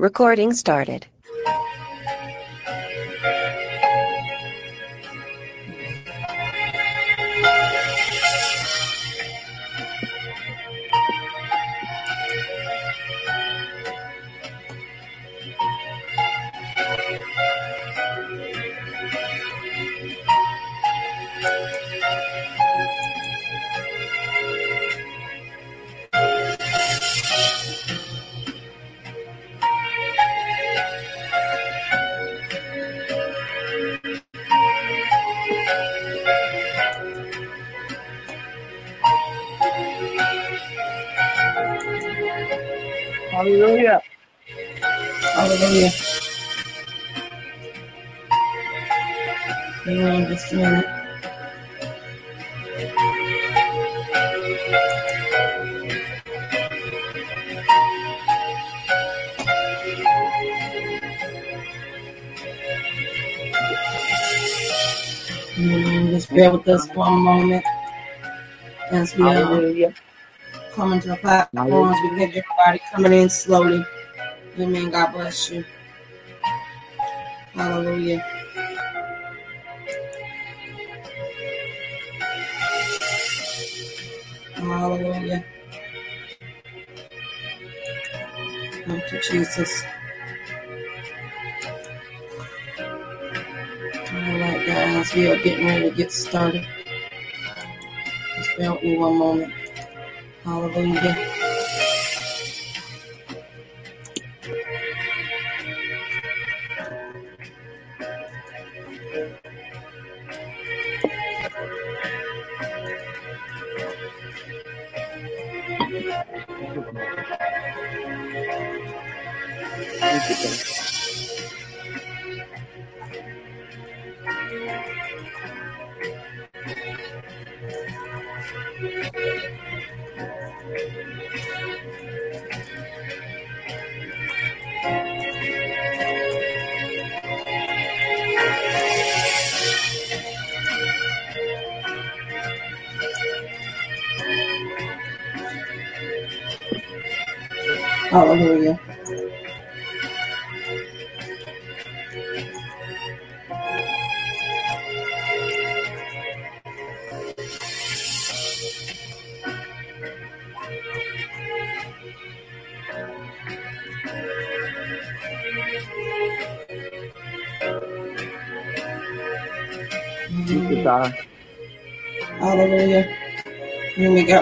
Recording started. Hallelujah. Hallelujah. Amen. Just a minute. Amen. Just bear with us for a moment as we uh, Hallelujah. Come to the platforms. We get everybody coming in slowly. Amen. God bless you. Hallelujah. Hallelujah. Thank you, Jesus. All right, guys, we are getting ready to get started. Just bear with me one moment. Hallelujah.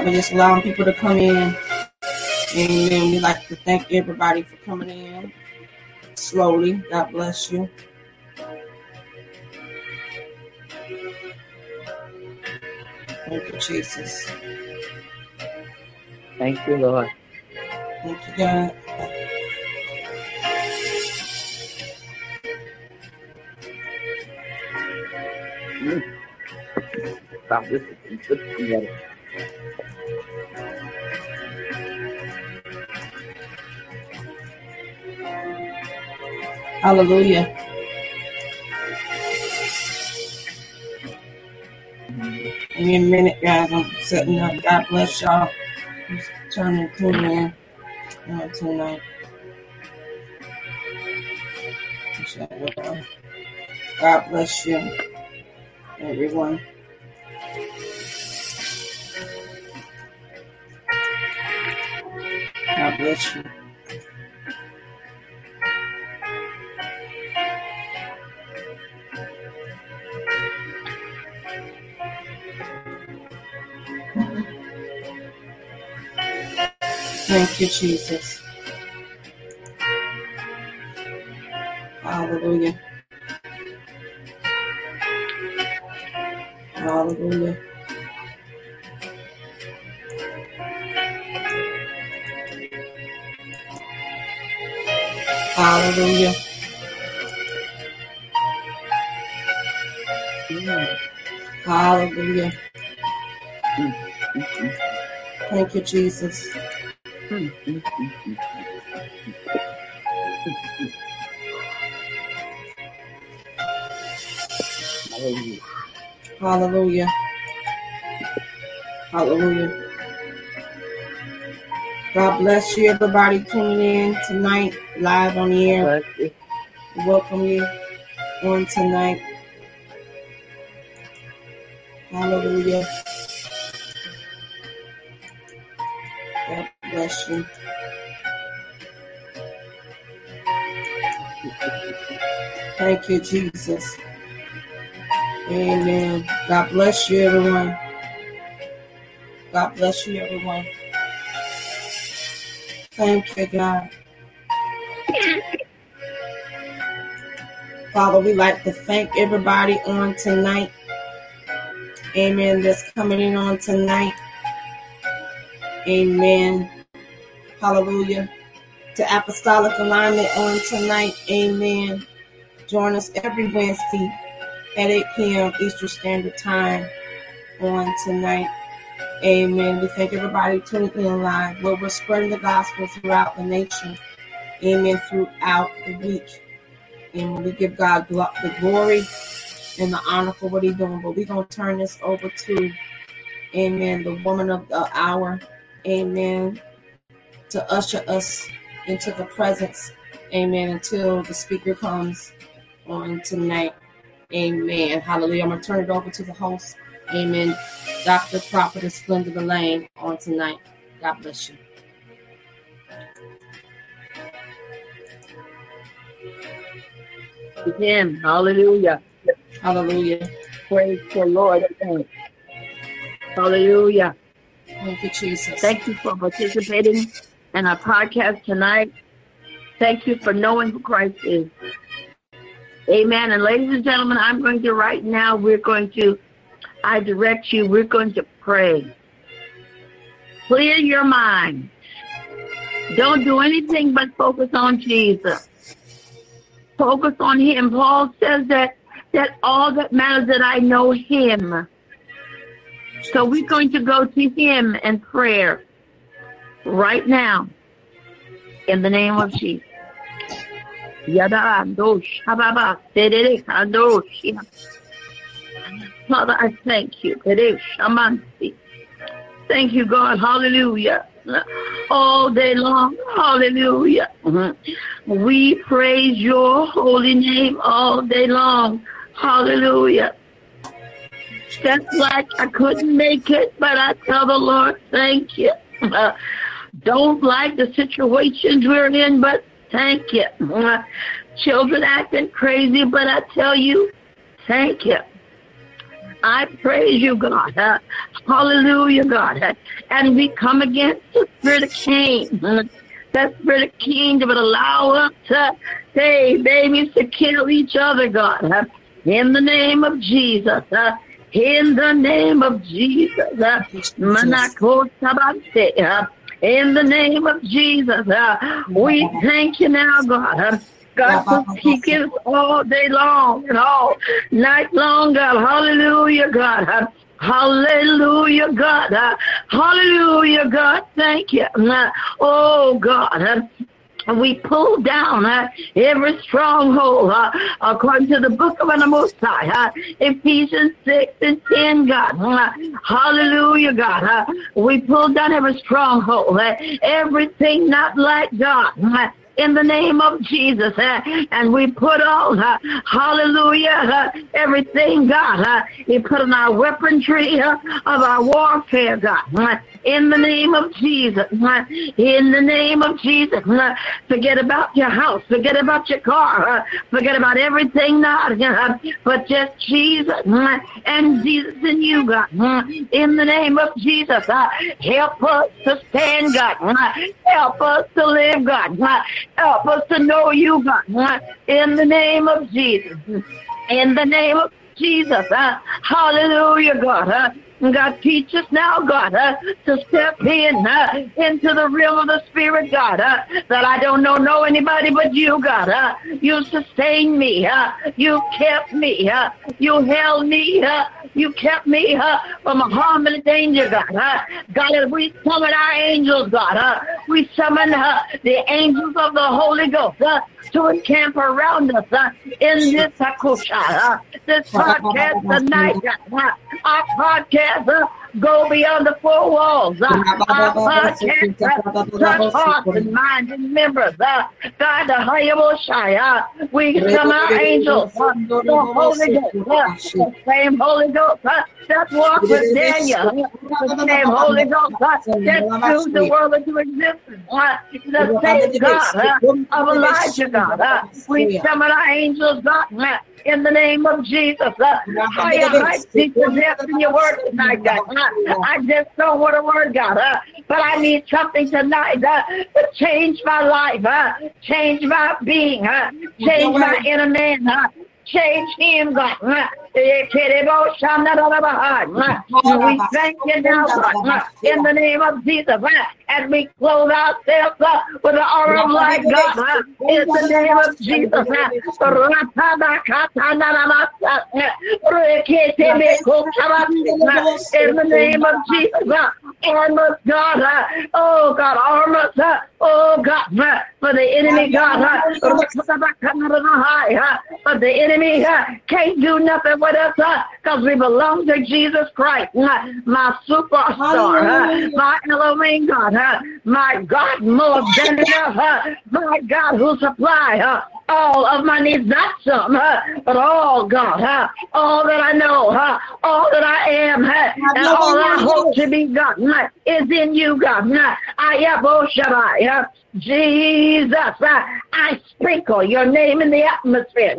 And we got we just allowing people to come in. Amen. We like to thank everybody for coming in slowly. God bless you. Thank you, Jesus. Thank you, Lord. Thank you, God. Mm. God, this is good Hallelujah. Give me a minute, guys. I'm setting up. God bless y'all. Just turning tune in uh, tonight. God bless you, everyone. God bless you. Thank you, Jesus. Hallelujah. Hallelujah. Hallelujah. Hallelujah. Thank you, Jesus. Hallelujah. Hallelujah. Hallelujah. God bless you, everybody tuning in tonight, live on the air. You. Welcome you on tonight. Hallelujah. Thank you, Jesus. Amen. God bless you, everyone. God bless you, everyone. Thank you, God. Father, we like to thank everybody on tonight. Amen. That's coming in on tonight. Amen. Hallelujah. To Apostolic Alignment on tonight. Amen. Join us every Wednesday at 8 p.m. Eastern Standard Time on tonight. Amen. We thank everybody tuning in live we're spreading the gospel throughout the nation. Amen. Throughout the week. And we give God the glory and the honor for what He's doing. But we're going to turn this over to, Amen, the woman of the hour. Amen. To usher us into the presence. Amen. Until the speaker comes on tonight. Amen. Hallelujah. I'm going to turn it over to the host. Amen. Dr. Prophetess Glenda Lane on tonight. God bless you. Him. Hallelujah. Hallelujah. Praise the Lord. Hallelujah. Thank you, Jesus. Thank you for participating in our podcast tonight. Thank you for knowing who Christ is. Amen. And ladies and gentlemen, I'm going to right now, we're going to, I direct you, we're going to pray. Clear your mind. Don't do anything but focus on Jesus. Focus on Him. Paul says that that all that matters that I know Him. So we're going to go to Him in prayer right now in the name of Jesus. Father, I thank you. Thank you, God. Hallelujah. All day long. Hallelujah. Mm-hmm. We praise your holy name all day long. Hallelujah. Just like I couldn't make it, but I tell the Lord, thank you. don't like the situations we're in, but thank you. children acting crazy, but I tell you, thank you. I praise you, God. Uh, hallelujah, God. Uh, and we come against the spirit of Cain. Uh, that spirit of Cain that would allow us to, hey, babies, to kill each other, God. In the name of Jesus. Uh, in the name of Jesus. In the name of Jesus. Uh, we thank you now, God. God, speaking us all day long and all night long, God. Hallelujah, God. Hallelujah, God. Hallelujah, God. Thank you. Uh, oh, God. Uh, and we pull down uh, every stronghold uh, according to the book of Anamosai, uh, Ephesians 6 and 10, God. Uh, hallelujah, God. Uh, we pull down every stronghold, uh, everything not like God. In the name of Jesus. Uh, and we put on, uh, hallelujah, uh, everything, God. Uh, you put on our weaponry uh, of our warfare, God. Uh, in the name of Jesus. In the name of Jesus. Forget about your house. Forget about your car. Forget about everything, not, but just Jesus and Jesus in you, God. In the name of Jesus. Help us to stand, God. Help us to live, God. Help us to know you, God. In the name of Jesus. In the name of Jesus. Hallelujah, God. God, teach us now, God, uh, to step in uh, into the realm of the Spirit, God, uh, that I don't know know anybody but you, God. You sustained me. You kept me. You held me. You kept me uh, from harm and danger, God. Uh, God, as we summon our angels, God, uh, we summon uh, the angels of the Holy Ghost uh, to encamp around us uh, in this uh, this podcast tonight, Uh, our podcast uh, go beyond the four walls. Uh, our podcast, uh, touch and minds and members. Uh, God, the Hayabosha, uh, we come our angels, uh, the Holy Ghost, uh, the same Holy Ghost uh, that walked with Daniel, uh, the same Holy Ghost uh, that threw the world into existence. Uh, the same God uh, of Elijah, God. Uh, we summon our angels, God, uh, in the name of Jesus. Uh, I, I speak to death in your word tonight, God. Uh, I just don't want a word, God. Uh, but I need something tonight uh, to change my life, uh, change my being, uh, change my inner man, uh, change him, God. Uh, we thank you now, God, in the name of Jesus, as we clothe ourselves uh, with the armor of light, God, uh, in the name of Jesus. In the name of Jesus, uh, armor, God, uh, oh God, armor, uh, oh God, for the enemy, God, but the enemy can't do nothing with us because we belong to Jesus Christ, my superstar, my Elohim God, my God, more than enough, my God who supply all of my needs, not some, but all, God, huh? all that I know, huh? all that I am, and all I hope to be, God, huh? is in you, God. Huh? I am Shabbat. Jesus, uh, I sprinkle your name in the atmosphere.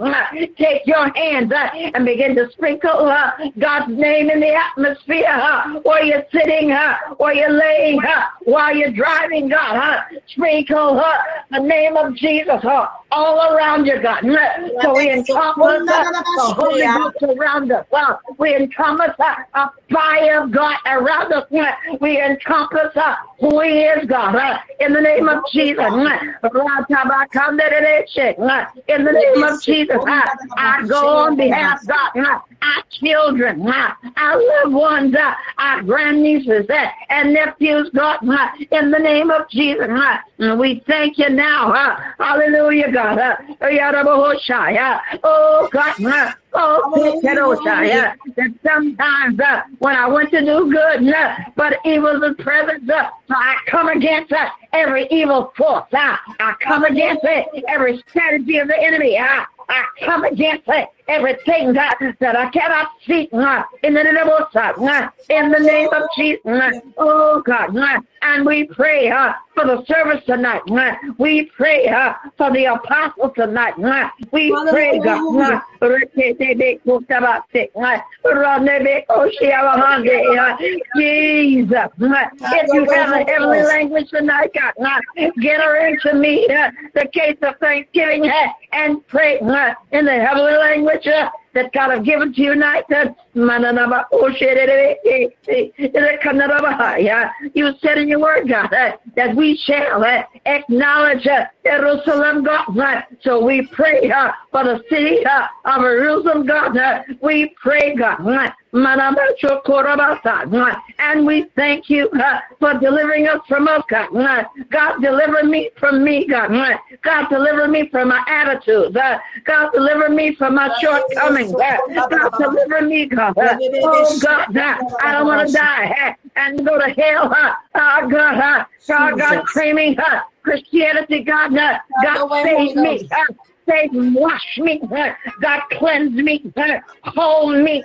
Take your hands uh, and begin to sprinkle uh, God's name in the atmosphere while you're sitting, while you're laying, while you're driving, God. Sprinkle the name of Jesus all around you, God. So we encompass the Holy Ghost around us. We encompass a fire of God around us. We encompass who He is, God. In the name of Jesus. In the name of Jesus, I go on behalf of God, our children, our loved ones, uh, our grandnieces uh, and nephews, God, in the name of Jesus. We thank you now. Hallelujah, God. Oh, God. Oh, that sometimes uh, when I went to do good, uh, but evil is present, uh, so I come against uh, every evil force. Uh, I come against it, every strategy of the enemy. Uh, I come against it everything that, that I cannot see in the name of uh, in the name of Jesus. Oh God, and we pray uh, for the service tonight. We pray uh, for the apostles tonight. We pray, God. Jesus, if you have a heavenly language tonight, God, get her into me the case of thanksgiving and pray in the heavenly language that God have given to you tonight. Oh, eh, eh, eh, you said in your word, God, that we shall acknowledge Jerusalem, God. So we pray for the city of Jerusalem, God. We pray, God. And we thank you uh, for delivering us from us, uh, God. God, deliver me from me, God. Uh, God, deliver me from my attitudes. Uh, God, deliver me from my shortcomings. Uh, God, deliver me, God. Uh, oh, God, I don't want to die and go to hell. Oh, God, God, God, claiming Christianity, God, God, save me. Save, wash me, God, cleanse me, hold me,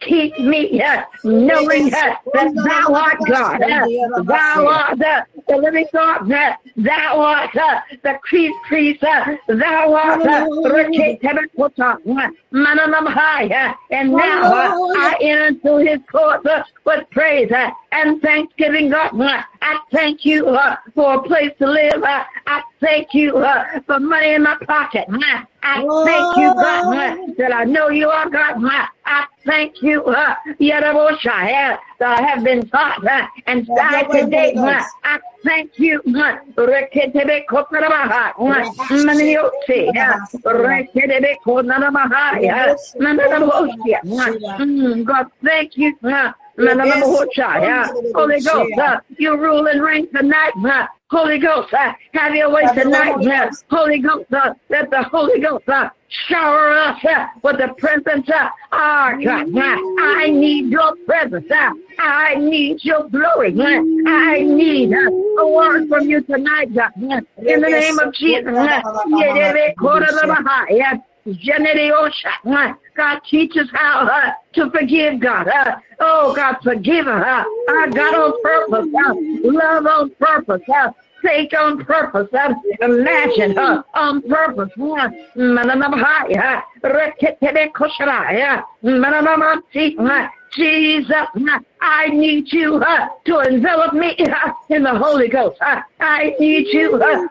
keep me uh, knowing uh, that thou art God. Uh, thou art the, the living God. Uh, thou art uh, the chief priest. Uh, thou art uh, uh, and now uh, I enter into his court uh, with praise uh, and thanksgiving, God. Uh, I thank you uh, for a place to live. Uh, I thank you uh, for money in my pocket. Uh, I thank you, God, that I know you are God. I thank you, uh, Yaraboshai, that I have been taught uh, and died today. Uh, I thank you, uh, Reketebe Kotaramaha, Maniote, Reketebe Konaramahaya, God, thank you. Uh, Holy Ghost, uh, you rule and reign tonight. Uh, Holy Ghost, uh, have your way tonight. Uh, Holy Ghost, uh, let the Holy Ghost uh, shower us uh, with the presence of our God. Uh, I need your presence. Uh, I need your glory. Uh, I need uh, a word from you tonight. Uh, in the name of Jesus. Uh, God teaches how uh, to forgive God. Uh, oh, God, forgive her. Uh, uh, God on purpose. Uh, love on purpose. Uh, Take on purpose. Uh, imagine her on purpose. Uh, Jesus, I need you uh, to envelop me uh, in the Holy Ghost. Uh, I need you uh,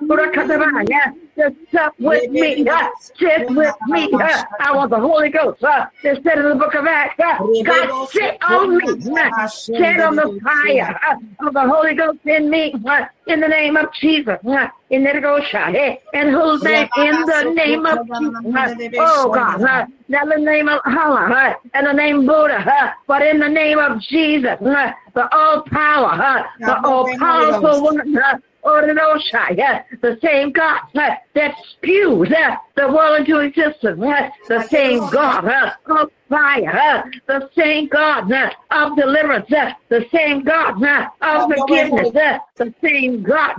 to sup with me, uh, sit with me. Uh, I want the Holy Ghost. Uh, it said in the book of Acts, uh, God sit on me, uh, sit on the fire uh, of the Holy Ghost in me, uh, in the name of Jesus. Uh, in the Gosha, eh, and whose name in the name of Jesus. Oh God, uh, not the name of Allah uh, and the name Buddha, uh, but in the name of Jesus, uh, the all power, uh, the all powerful one. Uh, Orinoshai, the same God that spews the world into existence, the same God of fire, the same God of deliverance, the same God of forgiveness, the same God.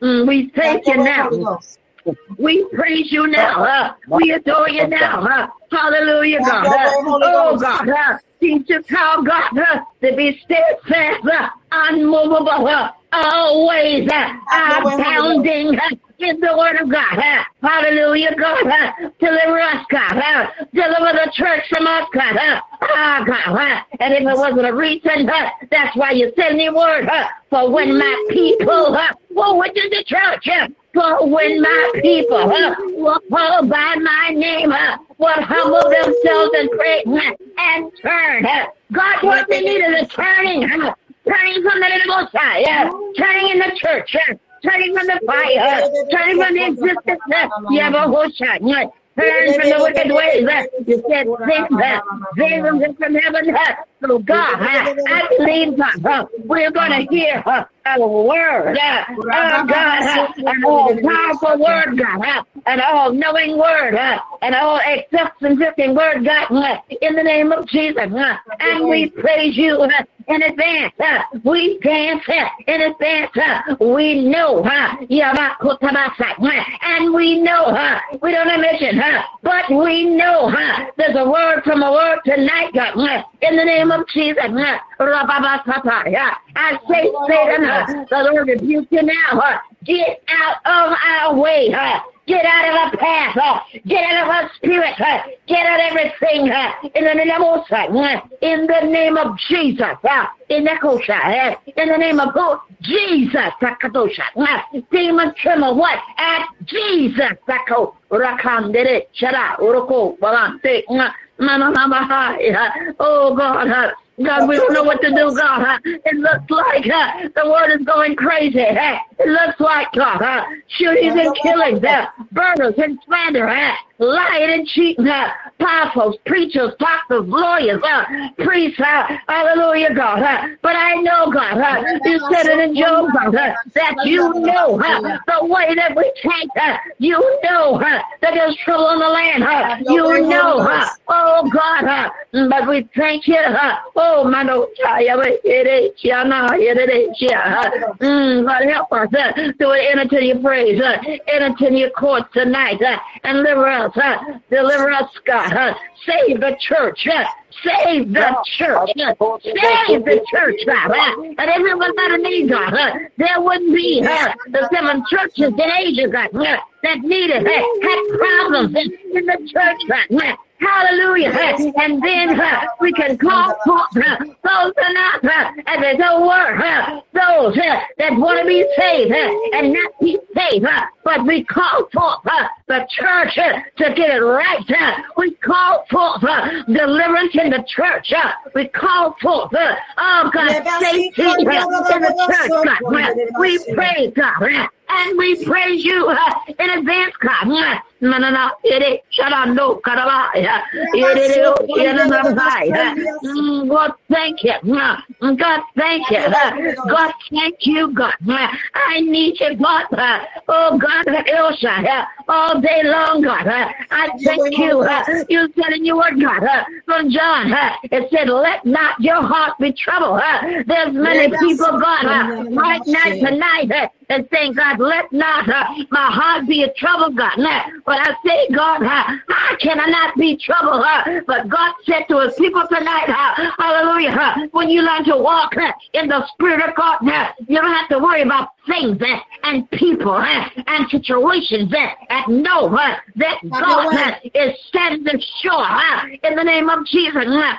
Mm, we thank you now. We praise you now. We adore you now. Hallelujah, God. Oh, God. Teach us how, God, to be steadfast, unmovable, always uh, abounding uh, in the word of God. Uh, hallelujah, God. Deliver us, God. Deliver the church from us, God. Ah, God. And if it wasn't a reason, that's why you send me word. For when my people uh, will witness the church, for when my people uh, will call by my name, uh, will humble themselves and pray and turn. God, what they need is a turning. Turning from the little side, uh, turning in the church, uh, turning from the fire, turning from the existence, uh, Yabahosha, turn from the wicked ways. You said, uh, sing them from heaven. Uh, so God, I believe, God, we're to hear word, uh, oh God, an all powerful word, God, an all knowing word, an all accepting word, God, in the name of Jesus. And we praise you. In advance. We dance in advance. We know, and we know, we don't mention, uh, but we know there's a word from a word tonight, God, in the name of Jesus. I say, Satan, the Lord rebuke you now. Uh, get out of our way. Uh, Get out of our path. Uh, get out of our spirit. Uh, get out of everything. Uh, in the name of uh, in the name of Jesus. Uh, in the uh, in the name of God, Jesus. Uh, demon tremor. What? At Jesus. Balante. Oh God. Uh, God, we don't know what to do, God. Huh? It looks like huh, the world is going crazy. Huh? It looks like, God, huh? shootings and killings, huh? murders and slander, huh? Lying and cheating, uh, apostles, preachers, doctors, lawyers, uh, priests, uh, hallelujah, God. Uh, but I know, God, uh, you said it in Job, God, uh, that you know uh, the way that we take. Uh, you know uh, that there's trouble on the land. Uh, you know, uh, oh God, uh, but we thank you. Uh, oh, Mano, Mm, God, help us uh, to enter to your praise, uh, enter your courts tonight, uh, and deliver us, uh, deliver us, God. Uh, save the church. Uh, save the church. Save the church, God. And if it was not a need, God, there wouldn't be the seven churches in Asia, God, that needed, had problems in, in the church, God. Hallelujah. And then uh, we can call forth uh, those enough uh, as there's no word, uh, those uh, that want to be saved uh, and not be saved. Uh, but we call forth uh, the church uh, to get it right. Uh, we call forth uh, deliverance in the church. Uh, we call forth, uh, oh God, safety in the church. God. Uh, we pray, God. Uh, and we praise you uh, in advance, God. Uh, Manana, ere, sharando, karabaya, ere, yananabaya. Mm, God, thank you. Uh, God, thank you. God, thank you, God. I need you, God. Uh, oh, God, Elsa, uh, all day long, God. I thank you. You said in your word, God, from John, it said, let not your heart be troubled. There's many people, God, right now, tonight, and saying, God, let not uh, my heart be a trouble, God. But I say, God, uh, how can I not be troubled? Uh, but God said to his people tonight, uh, hallelujah, uh, when you learn to walk uh, in the Spirit of God, uh, you don't have to worry about things uh, and people uh, and situations uh, and know uh, that God uh, is standing sure uh, in the name of Jesus. Uh,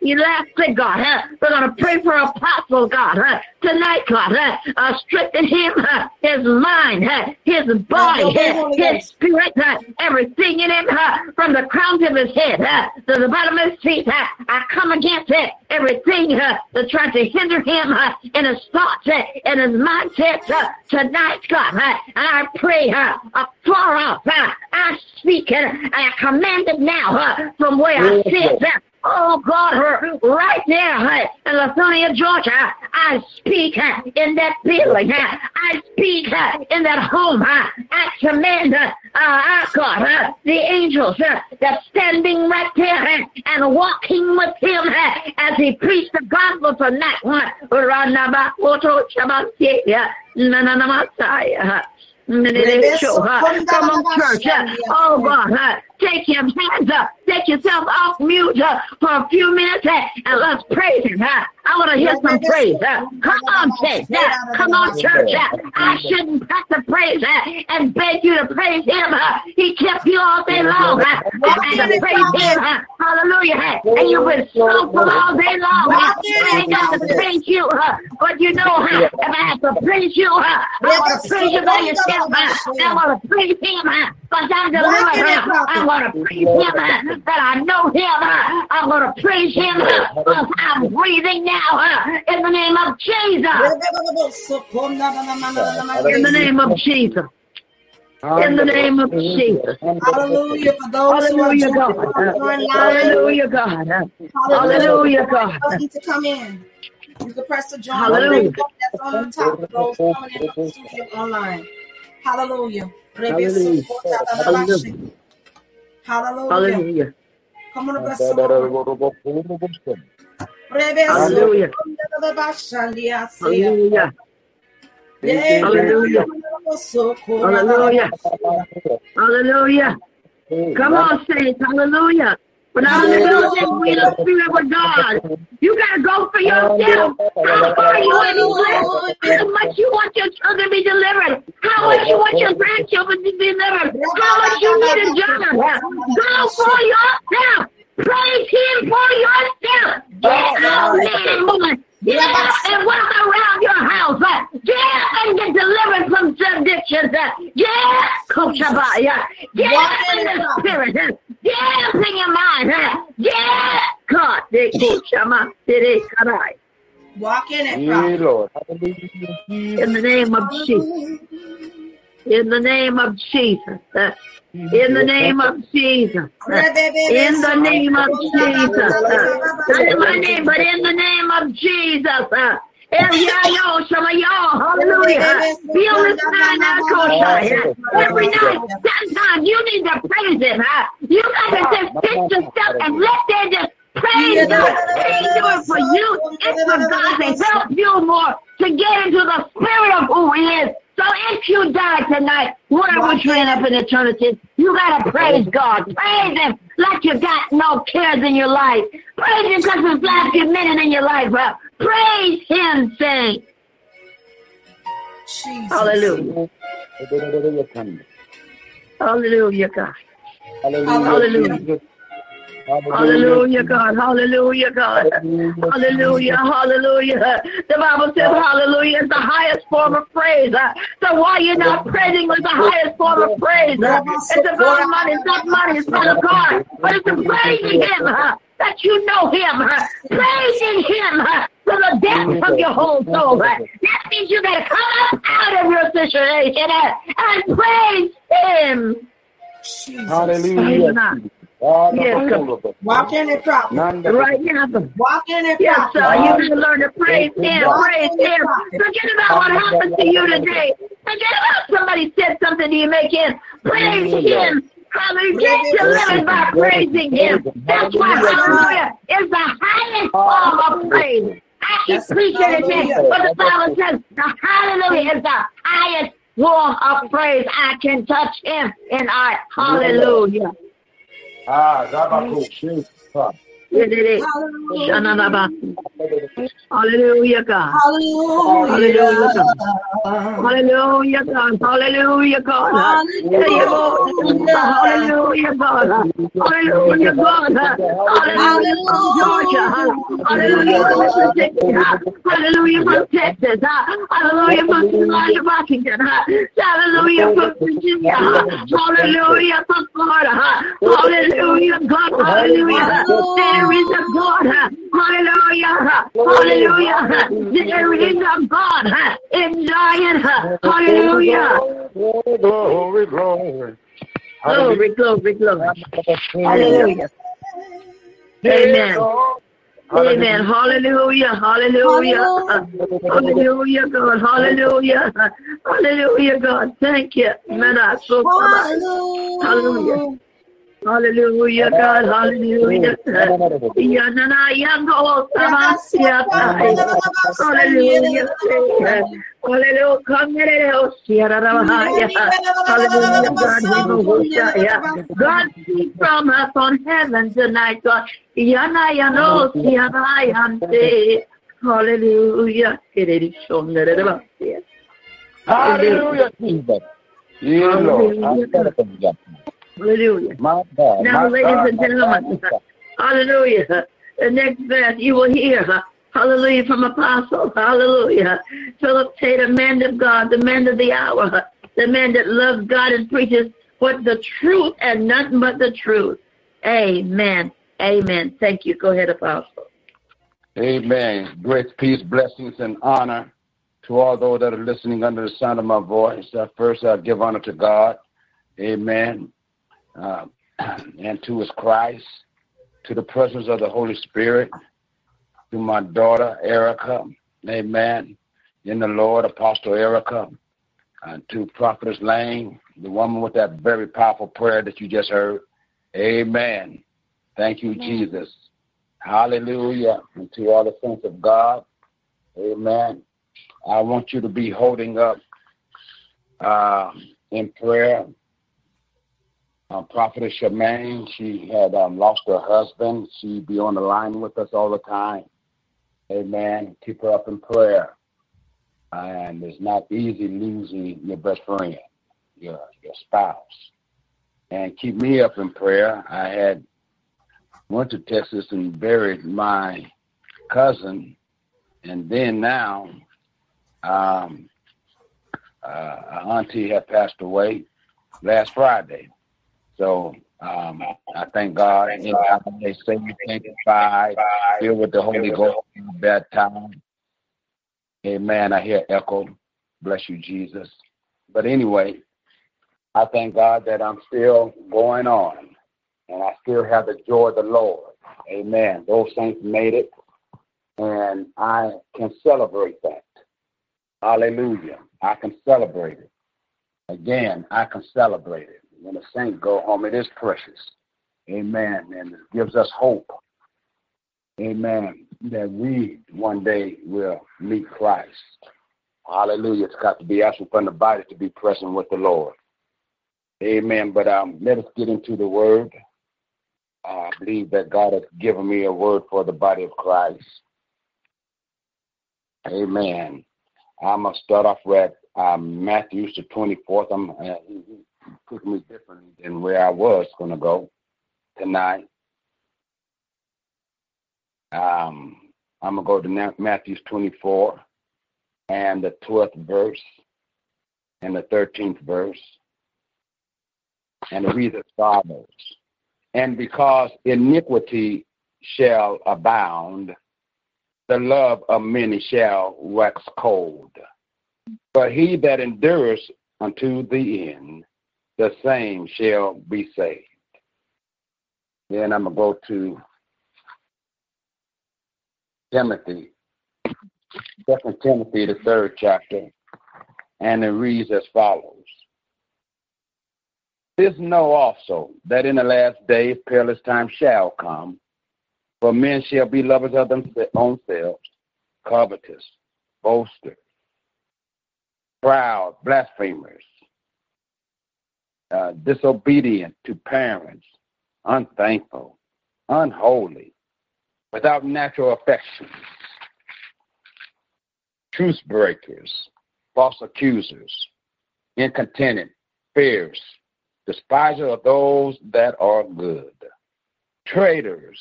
thing, God. Uh, we're going to pray for Apostle, God. Uh, tonight, God. Uh, uh, strengthen him, uh, his mind, uh, his body, uh, his spirit, uh, everything in him, uh, from the crown of his head uh, to the bottom of his feet. Uh, I come against it, everything uh, that's trying to hinder him uh, in his thoughts uh, and his mindset uh, tonight, God. Uh, and I pray uh, far off. Uh, I speak it and I command it now uh, from where I sit. Uh, Oh God, her right there in Lithonia, Georgia. I speak in that building. I speak in that home. I command, uh, God, the angels that's standing right there and walking with him as he preached the gospel tonight. Come on, church. Oh, God. Take your hands up. Take yourself off mute uh, for a few minutes uh, and let's praise him. Uh. I want to hear some praise. Uh. Come on, church. Come on, church. I shouldn't have to praise and beg you to praise him. Uh. He kept you all day long. Uh, and to praise him. Hallelujah. And you've been slothful all day long. I ain't got to praise you. But you know, if I have to praise you, I want to praise you by yourself. I want to praise him. Because I'm delivered. I'm going to praise him that I know him. I'm going to praise him because I'm breathing now in the name of Jesus. In the name of Jesus. In the name of Jesus. Hallelujah for those Hallelujah, God. Hallelujah, God. Hallelujah, God. Need to come in. You can press the join Hallelujah. that's on the top of those coming in from the studio online. Hallelujah. Hallelujah. Hallelujah. Hallelujah. Come on, bless Hallelujah. Hallelujah. Hallelujah. Hallelujah. Hallelujah. Come on, saints. Hallelujah. When I'm the building, we the spirit with God. You gotta go for yourself. How far you want to be How much you want your children to be delivered? How much you want your grandchildren to be delivered? How much you need a job? Go for yourself. Praise Him for yourself. Get out, man, woman. Get and walk around your house. Get and get delivered from addictions. Get Abaya. Get in the spirit. Get out in your mind. Get out. God, they Coach Abaya. Walk in it, Yeah, prophet. Lord. In the name of Jesus. In the name of Jesus. Uh, In the name of Jesus. Uh, In the name of Jesus. Uh, Not in my name, but in the name of Jesus. Uh, this time now, Koshai. Every night, sometimes you need to praise Him. huh? You got to just sit yourself and let there just praise God. It ain't doing for you. It's for God to help you more to get into the spirit of who He is. So if you die tonight, where would you end up in eternity? You gotta praise God. Praise Him like you got no cares in your life. Praise Him because there's last few minute in your life, bro. Praise Him, Jesus. Hallelujah. Hallelujah, God. Hallelujah. Hallelujah, God. Hallelujah, God. Hallelujah, hallelujah. The Bible says hallelujah is the highest form of praise. Uh, So why you not praising with the highest form of praise? Uh, It's about money, it's not money, it's not a car, but it's praising Him uh, that you know Him, praising Him from the depths of your whole soul. That means you gotta come up out of your situation uh, and praise him. Jesus. Hallelujah. Yes, Hallelujah. Walk in it properly. Nanda- Right now. Walk in it Yes, sir. properly. You gotta learn to praise him. Praise him. Forget about what happened to you today. Forget about somebody said something to you, make him. Praise him. Hallelujah. Get to living by praising him. That's why hallelujah is the highest form of praise. I keep Yes, preaching it today, hallelujah. but the Bible says the hallelujah is the highest form of praise. I can touch him and I hallelujah. Ah, Zabaku. It is. Hallelujah. Shananabasi. Hallelujah, God. Hallelujah. Hallelujah, God. Hallelujah, God. Hallelujah, God. Hallelujah, God. Hallelujah Georgia. Hallelujah Mississippi. Hallelujah from Texas. Hallelujah from Washington. Hallelujah from Virginia. Hallelujah from Florida. Hallelujah, God. Hallelujah. There is a God. Hallelujah. Hallelujah. There is a God in Zion. Hallelujah. Glory, glory. Glory, glory, glory. Hallelujah. Amen. Amen. Hallelujah. Hallelujah. Hallelujah, God. Hallelujah. Hallelujah, God. Thank you. Man, I so Hallelujah. Hallelujah, God. Hallelujah. Yanana yango sabasiatai. Hallelujah. Hallelujah. Hallelujah, God. Speak from us on heaven tonight, God. Oh, Siarayante. Hallelujah. Hallelujah. Hallelujah, Jesus. Hallelujah. Hallelujah. My God. Now, my ladies God, and gentlemen, God. hallelujah. The next verse you will hear, hallelujah, from Apostle, hallelujah. Philip Taylor, man of God, the man of the hour, the man that loves God and preaches what the truth and nothing but the truth. Amen. Amen. Thank you. Go ahead, Apostle. Amen. Grace, peace, blessings, and honor to all those that are listening under the sound of my voice. Uh, first, I give honor to God. Amen. Uh, and to his Christ, to the presence of the Holy Spirit, to my daughter, Erica. Amen. In the Lord, Apostle Erica. And to Prophetess Lane, the woman with that very powerful prayer that you just heard. Amen. Thank you, Jesus. Hallelujah. And to all the saints of God. Amen. I want you to be holding up uh, in prayer. Uh, Prophetess Shemaine, she had um, lost her husband. She be on the line with us all the time. Amen. Keep her up in prayer. And it's not easy losing your best friend, your your spouse. And keep me up in prayer. I had went to Texas and buried my cousin, and then now, um, uh, auntie had passed away last Friday. So um, I thank God. And they say sanctified, filled with the Holy Ghost, baptized. Amen. I hear echo. Bless you, Jesus. But anyway, I thank God that I'm still going on and I still have the joy of the Lord. Amen. Those saints made it, and I can celebrate that. Hallelujah. I can celebrate it. Again, I can celebrate it. When a saint go home, it is precious. Amen. And it gives us hope. Amen. That we one day will meet Christ. Hallelujah. It's got to be absent from the body to be present with the Lord. Amen. But um, let us get into the word. I believe that God has given me a word for the body of Christ. Amen. I'm going to start off with um, Matthew, the 24th. I'm, uh, took me differently than where I was going to go tonight. Um, I'm going to go to Matthew 24 and the 12th verse and the 13th verse. And it reads as And because iniquity shall abound, the love of many shall wax cold. But he that endures unto the end the same shall be saved. Then I'm going to go to Timothy, Second Timothy, the third chapter, and it reads as follows. This know also that in the last days perilous times shall come, for men shall be lovers of their own selves, covetous, boasters, proud, blasphemers, uh, disobedient to parents, unthankful, unholy, without natural affection, truce breakers, false accusers, incontinent, fierce, despiser of those that are good, traitors,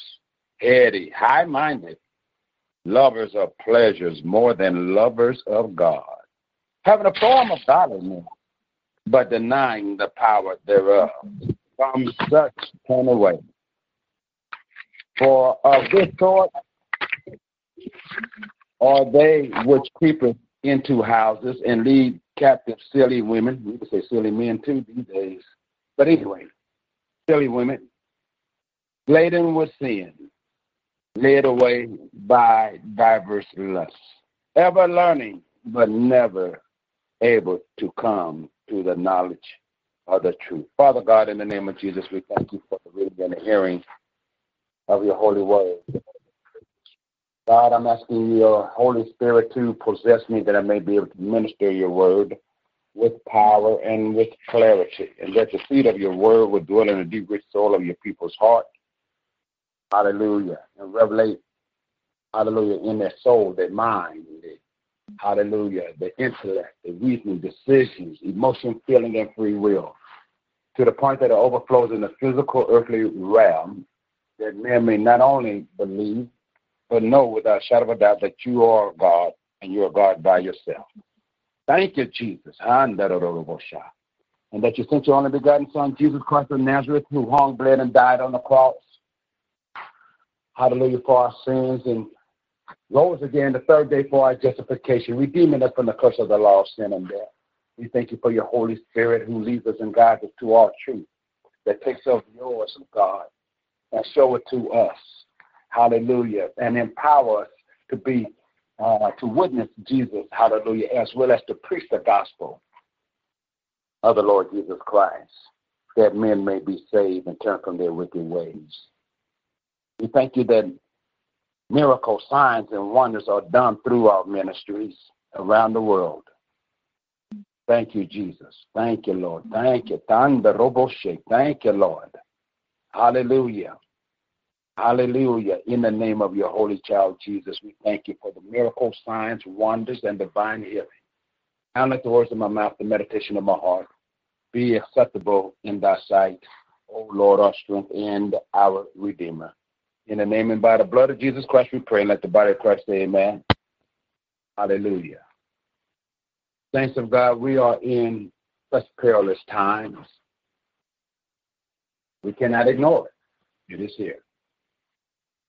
heady, high minded, lovers of pleasures more than lovers of God, having a form of godliness, but denying the power thereof. From such turn away. For of this sort are they which creepeth into houses and lead captive silly women. We could say silly men too these days. But anyway, silly women, laden with sin, led away by diverse lusts, ever learning, but never able to come to the knowledge of the truth. Father God, in the name of Jesus, we thank you for the reading and the hearing of your holy word. God, I'm asking your Holy Spirit to possess me that I may be able to minister your word with power and with clarity, and that the seed of your word would dwell in the deep rich soul of your people's heart. Hallelujah. And revelate, hallelujah, in their soul, their mind, their, hallelujah, the intellect, the reasoning, decisions, emotion, feeling, and free will, to the point that it overflows in the physical earthly realm, that men may not only believe, but know without a shadow of a doubt that you are God and you are God by yourself. Thank you, Jesus. And that you sent your only begotten Son, Jesus Christ of Nazareth, who hung, bled, and died on the cross. Hallelujah for our sins and rose again the third day for our justification, redeeming us from the curse of the law of sin and death. We thank you for your Holy Spirit who leads us and guides us to all truth, that takes of yours, God, and show it to us. Hallelujah. And empower us to be uh, to witness Jesus, hallelujah, as well as to preach the gospel of the Lord Jesus Christ, that men may be saved and turn from their wicked ways. We thank you that miracle signs and wonders are done through our ministries around the world. Thank you, Jesus. Thank you, Lord. Thank you. Thank you, Lord. Hallelujah. Hallelujah. In the name of your holy child, Jesus, we thank you for the miracles, signs, wonders, and divine healing. Now let the words of my mouth, the meditation of my heart, be acceptable in thy sight, O Lord, our strength and our Redeemer. In the name and by the blood of Jesus Christ, we pray. And let the body of Christ say amen. Hallelujah. Saints of God, we are in such perilous times. We cannot ignore it. It is here.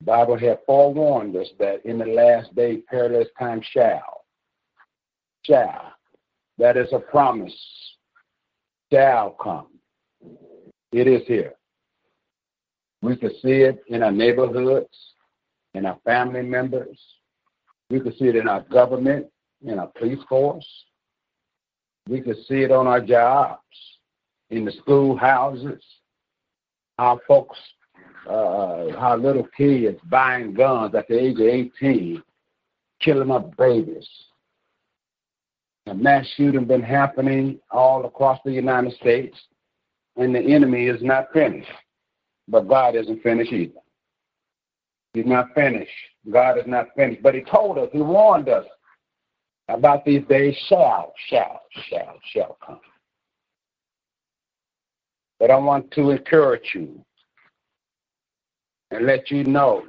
The Bible had forewarned us that in the last day perilous times shall. Shall. That is a promise. Shall come. It is here. We could see it in our neighborhoods, in our family members. We could see it in our government, in our police force. We could see it on our jobs, in the schoolhouses. Our folks uh, how little kids buying guns at the age of 18, killing up babies. A mass shooting been happening all across the United States, and the enemy is not finished. But God isn't finished either. He's not finished. God is not finished. But He told us, He warned us about these days shall, shall, shall, shall come. But I want to encourage you and let you know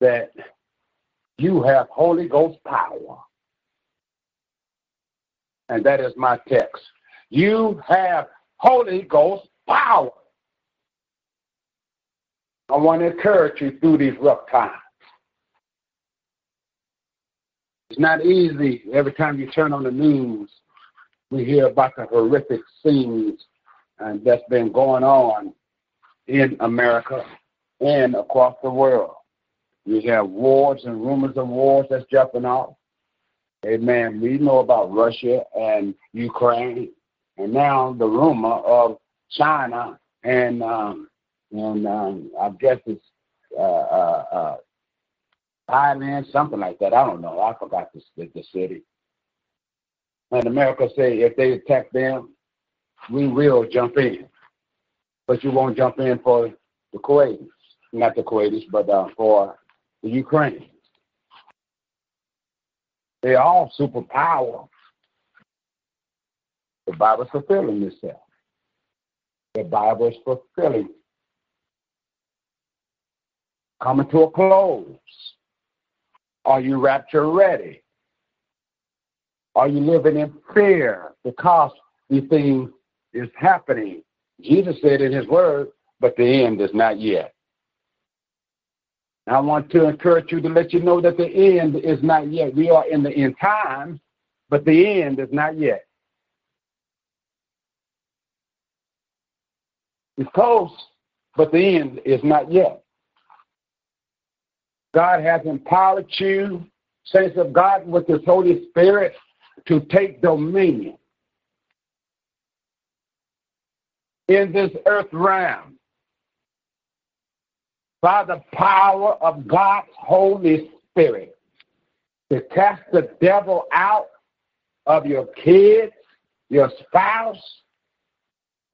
that you have Holy Ghost power. And that is my text. You have Holy Ghost power. I want to encourage you through these rough times. It's not easy every time you turn on the news we hear about the horrific scenes and that's been going on in America and across the world. We have wars and rumors of wars that's jumping off. Amen. We know about Russia and Ukraine, and now the rumor of China and um, and um, I guess it's uh, uh, uh, Thailand, something like that. I don't know. I forgot the, the, the city. And America say if they attack them, we will jump in. But you won't jump in for the Kuwaitis, not the Kuwaitis, but uh, for the Ukraine. They're all superpower. The Bible's fulfilling itself. The Bible is fulfilling. Coming to a close. Are you rapture ready? Are you living in fear because the thing is happening? Jesus said in his word, but the end is not yet. I want to encourage you to let you know that the end is not yet. We are in the end times, but the end is not yet. It's close, but the end is not yet. God has empowered you, saints of God, with His Holy Spirit to take dominion in this earth realm by the power of God's Holy Spirit to cast the devil out of your kids, your spouse,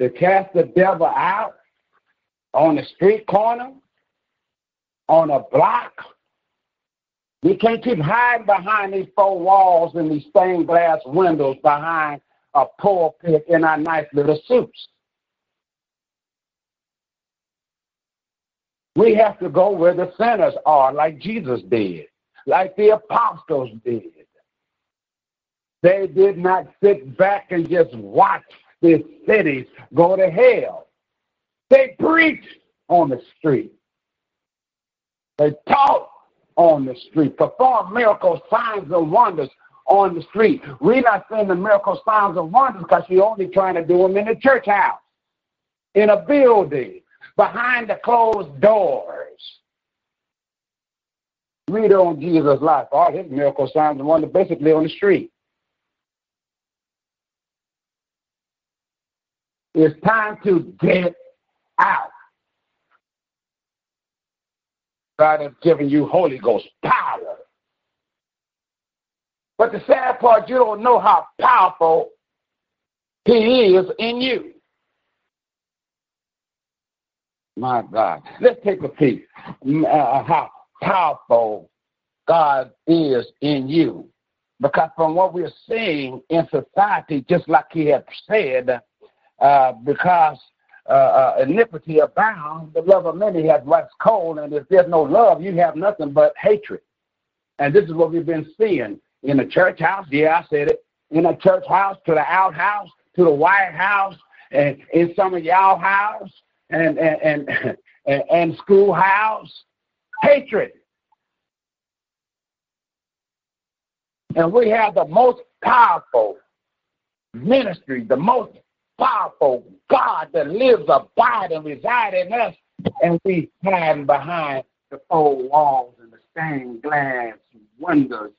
to cast the devil out on the street corner, on a block. We can't keep hiding behind these four walls and these stained glass windows behind a pulpit in our nice little suits. We have to go where the sinners are, like Jesus did, like the apostles did. They did not sit back and just watch the cities go to hell. They preached on the street. They taught on the street, performed miracles, signs, and wonders on the street. We're not the miracles, signs, and wonders because we're only trying to do them in the church house, in a building, behind the closed doors. Read on Jesus' life. All his miracle signs and wonders basically on the street. It's time to get out. God has given you Holy Ghost power. But the sad part, you don't know how powerful He is in you. My God. Let's take a peek uh, how powerful God is in you. Because from what we're seeing in society, just like he had said, uh, because uh, uh, iniquity abounds, the love of many has waxed cold, and if there's no love, you have nothing but hatred. And this is what we've been seeing in the church house. Yeah, I said it. In the church house, to the outhouse, to the White House, and in some of y'all house, and and and, and schoolhouse hatred. And we have the most powerful ministry, the most powerful God that lives, abide, and reside in us, and we hide behind the four walls and the stained glass windows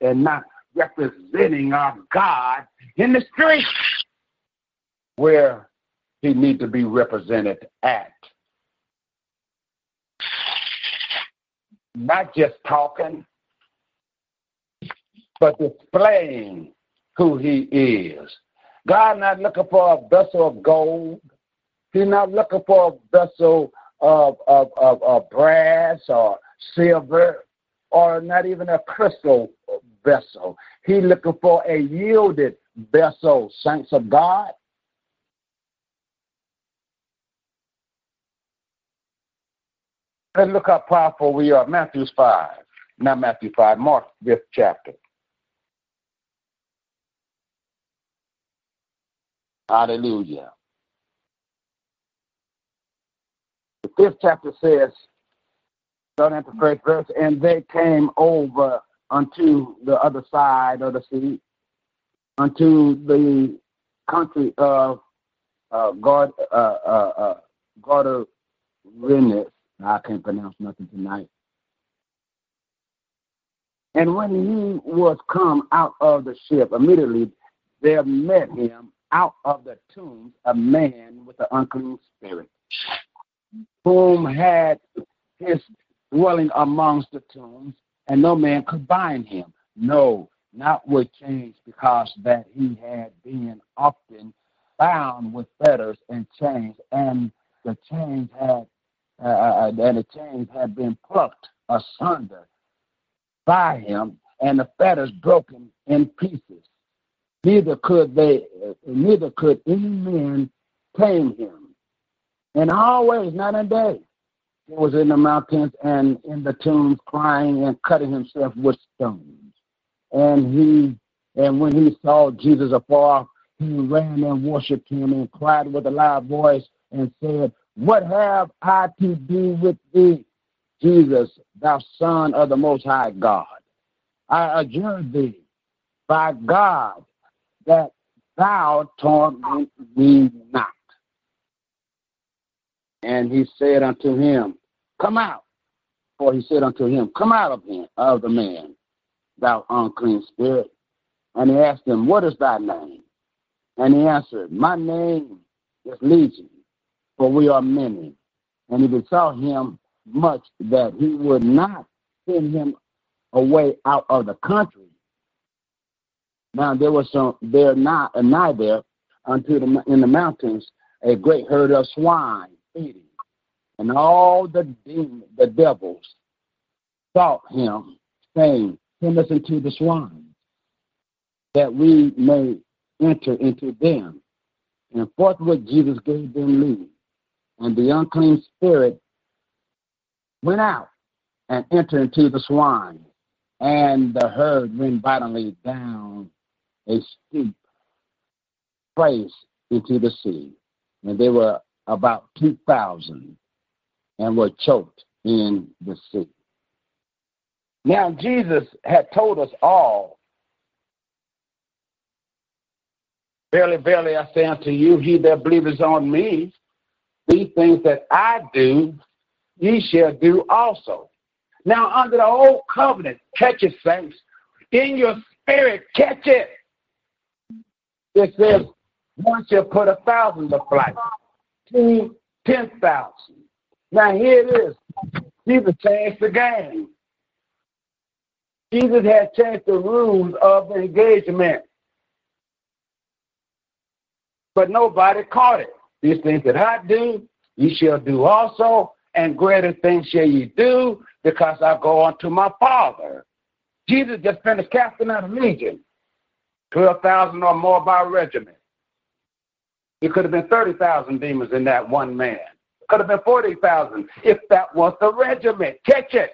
and not representing our God in the street where he need to be represented at. Not just talking, but displaying who he is. God not looking for a vessel of gold. He's not looking for a vessel of, of, of, of brass or silver or not even a crystal vessel. He's looking for a yielded vessel, saints of God. Let's look how powerful we are. Matthew's 5. Not Matthew 5, Mark 5th chapter. Hallelujah. The fifth chapter says, starting at the first verse, and they came over unto the other side of the sea, unto the country of uh, God, uh, uh, uh, I can't pronounce nothing tonight. And when he was come out of the ship, immediately there met him out of the tombs a man with an unclean spirit, whom had his dwelling amongst the tombs, and no man could bind him. No, not with chains, because that he had been often bound with fetters and chains, and the chains had uh, uh, and the chains had been plucked asunder by him, and the fetters broken in pieces. Neither could they, neither could any man tame him. And always, night and day, he was in the mountains and in the tombs, crying and cutting himself with stones. And he, and when he saw Jesus afar, he ran and worshipped him and cried with a loud voice and said, What have I to do with thee, Jesus, thou Son of the Most High God? I adjure thee by God that thou torment me not. And he said unto him, Come out. For he said unto him, Come out of him, of the man, thou unclean spirit. And he asked him, What is thy name? And he answered, My name is Legion, for we are many. And he besought him much that he would not send him away out of the country. Now there was some there not a uh, nigh there unto the in the mountains a great herd of swine feeding, and all the the devils sought him, saying, Send us into the swine, that we may enter into them. And forthwith Jesus gave them leave. And the unclean spirit went out and entered into the swine. And the herd went violently down a steep place into the sea. And they were about 2,000 and were choked in the sea. Now, Jesus had told us all Verily, verily, I say unto you, he that believeth on me, these things that I do, ye shall do also. Now, under the old covenant, catch it, saints. In your spirit, catch it. It says, one shall put a thousand to flight, two, ten thousand. Now, here it is. Jesus changed the game. Jesus had changed the rules of engagement but nobody caught it. These things that I do, ye shall do also, and greater things shall ye do, because I go unto my Father. Jesus just finished casting out a legion, 12,000 or more by regiment. It could have been 30,000 demons in that one man. It could have been 40,000 if that was the regiment. Catch it.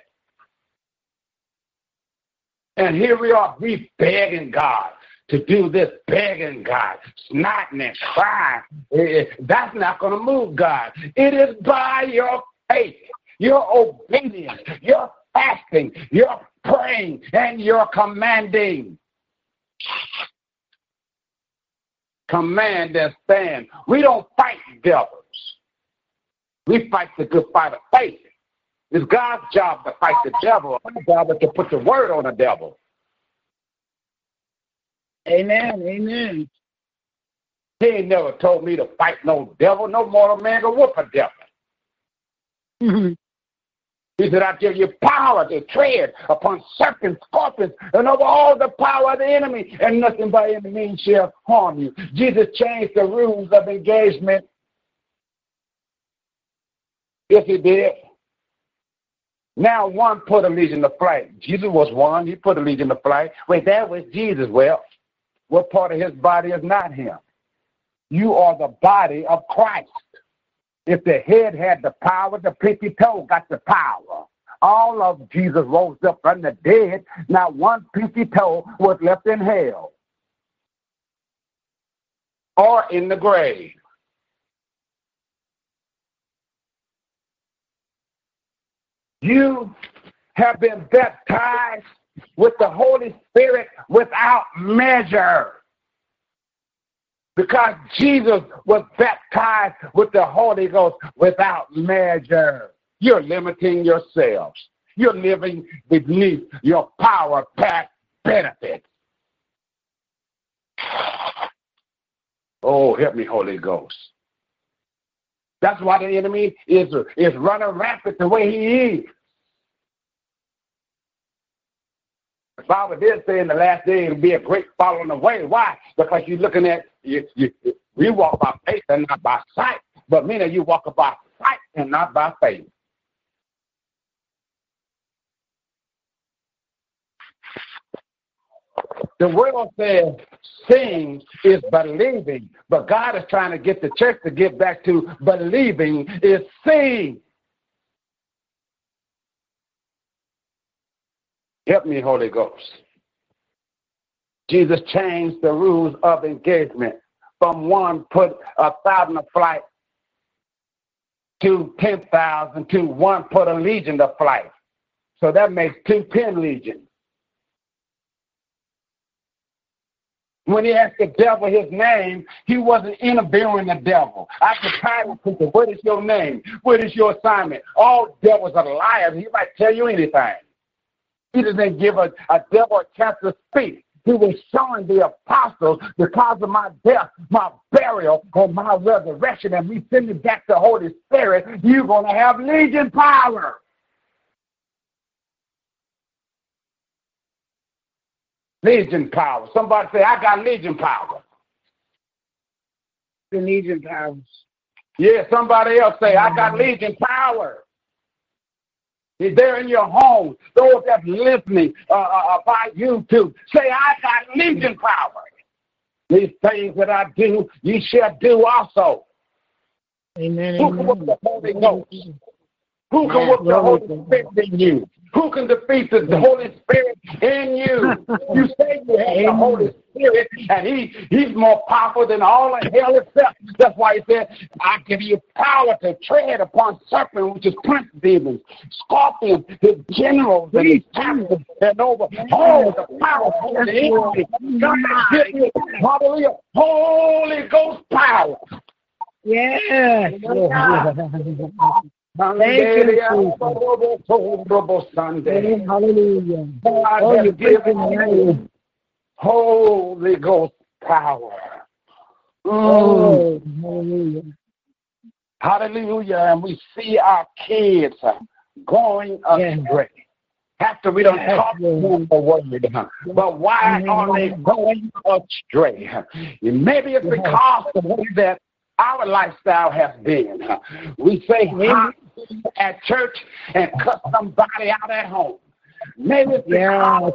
And here we are, we begging God to do this begging God, snotting and crying. Eh, eh, that's not going to move God. It is by your faith, your obedience, your fasting, your praying, and your commanding. Command and stand. We don't fight devils. We fight the good fight of faith. It's God's job to fight the devil. Our job is to put the word on the devil. Amen. Amen. He ain't never told me to fight no devil. No mortal man can whoop a devil. Mm-hmm. He said, I give you power to tread upon serpents, scorpions, and over all the power of the enemy, and nothing by any means shall harm you. Jesus changed the rules of engagement. Yes, he did. Now one put a legion to flight. Jesus was one. He put a legion to flight. Wait, that was Jesus. Well, what part of his body is not him? You are the body of Christ. If the head had the power, the pinky toe got the power. All of Jesus rose up from the dead. Not one pinky toe was left in hell or in the grave. You have been baptized with the Holy Spirit without measure. Because Jesus was baptized with the Holy Ghost without measure. You're limiting yourselves. You're living beneath your power pack benefits. Oh, help me, Holy Ghost. That's why the enemy is, is running rampant the way he is. The Bible did say in the last day it'll be a great falling away. Why? Because you're looking at you, you, we walk by faith and not by sight. But many of you walk by sight and not by faith. The world says seeing is believing, but God is trying to get the church to get back to believing is seeing. Help me, Holy Ghost. Jesus changed the rules of engagement from one put a thousand a flight to ten thousand to one put a legion of flight. So that makes two ten legions. When he asked the devil his name, he wasn't interviewing the devil. I could time people, what is your name? What is your assignment? All devils are liars. He might tell you anything. He didn't give a, a devil a chance to speak. He was showing the apostles the because of my death, my burial, and my resurrection, and we send you back the Holy Spirit, you're going to have legion power. Legion power. Somebody say, I got legion power. The legion powers. Yeah, somebody else say, I got mm-hmm. legion power. He's there in your home. Those that listening uh, uh, uh, by YouTube, say, I got legion power. These things that I do, ye shall do also. Amen. Who can work the Holy Ghost? Who can work the Holy Spirit in you? Who can defeat the Holy Spirit in you? You say you have the Holy Spirit, and he, He's more powerful than all of hell itself. That's why He said, I give you power to tread upon serpents, which is prince demons, scorpions, his generals, and his captains, and over all the power of the enemy. God give you, hallelujah, Holy Ghost power. Yes. Thank you, Hallelujah. God Oh, has you're breaking given the. Holy Ghost power. Mm. Oh, hallelujah. Hallelujah. And we see our kids going Yes. astray. After we don't Yes, talk to them the word, but why are they going astray? Maybe it's because of the way that our lifestyle has been. We say hi at church and cut somebody out at home. Maybe because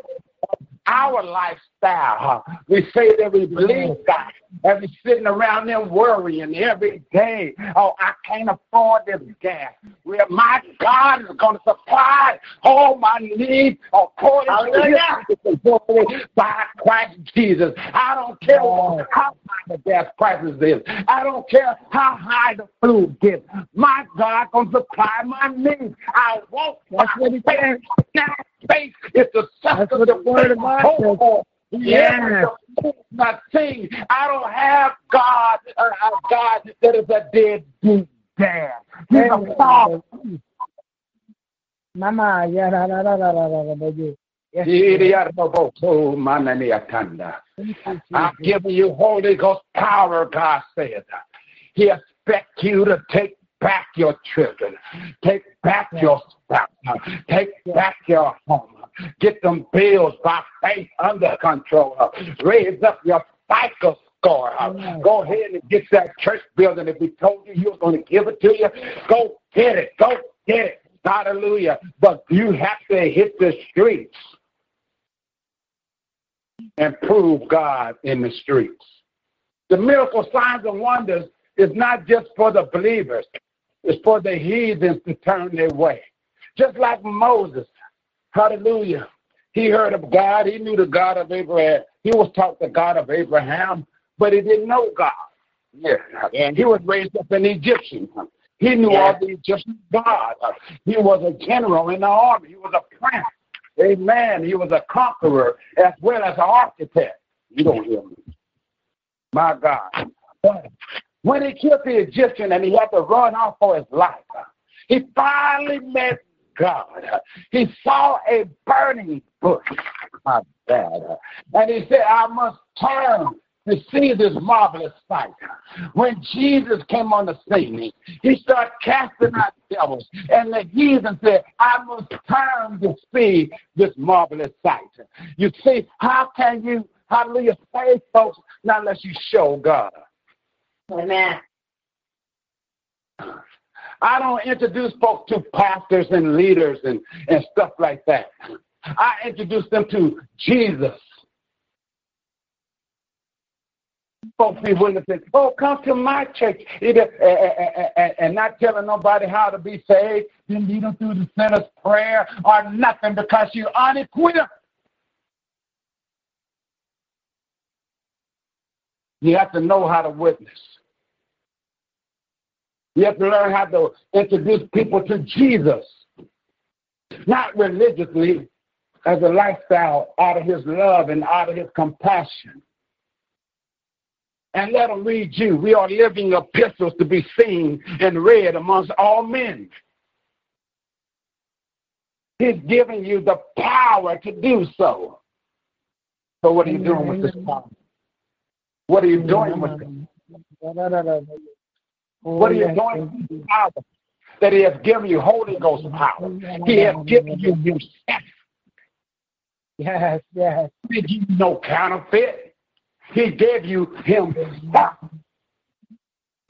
our lifestyle. huh? We say that we believe God and we sitting around there worrying every day. Oh, I can't afford this gas. Well, my God is going to supply all my needs according to His by Christ Jesus. I don't care how high the gas prices is. I don't care how high the food gets. My God going to supply my needs. I won't. That's what he said. Now, faith is the substance what the of word of God yeah, yes. My thing. I don't have God, uh, a God that is a dead deep dad. He's a father. Mama, yeah, la, la, la, la, la, la, baby. Yes. I've given you Holy Ghost power, God said. He expects you to take back your children, take back your spouse, take back your home, get them bills by faith under control, raise up your FICO score. Go ahead and get that church building. If we told you you were going to give it to you, go get it. Go get it. Hallelujah. But you have to hit the streets and prove God in the streets. The miracle signs and wonders is not just for the believers, it's for the heathens to turn their way. Just like Moses, hallelujah. He heard of God, he knew the God of Abraham. He was taught the God of Abraham, but he didn't know God. Yeah. And he was raised up an Egyptian. He knew all the Egyptian God. He was a general in the army. He was a prince. Amen. He was a conqueror as well as an architect. You don't hear me. My God. When he killed the Egyptian and he had to run off for his life, he finally met God. He saw a burning bush. My dad. And he said, I must turn to see this marvelous sight. When Jesus came on the scene, he started casting out devils. And the heathen said, I must turn to see this marvelous sight. You see, how can you, hallelujah, save folks not unless you show God? Amen. I don't introduce folks to pastors and leaders and, and stuff like that. I introduce them to Jesus. Folks be willing to say, oh, come to my church. Eh, eh, eh, and not telling nobody how to be saved, then lead them through the sinner's prayer or nothing because you're unequipped. You have to know how to witness. You have to learn how to introduce people to Jesus, not religiously, as a lifestyle out of his love and out of his compassion. And let them read you. We are living epistles to be seen and read amongst all men. He's giving you the power to do so. So what are you doing with this power? What are you doing with it? What are you doing power that He has given you Holy Ghost power? He has given you Himself. Yes, yes. He gave you no counterfeit. He gave you Himself.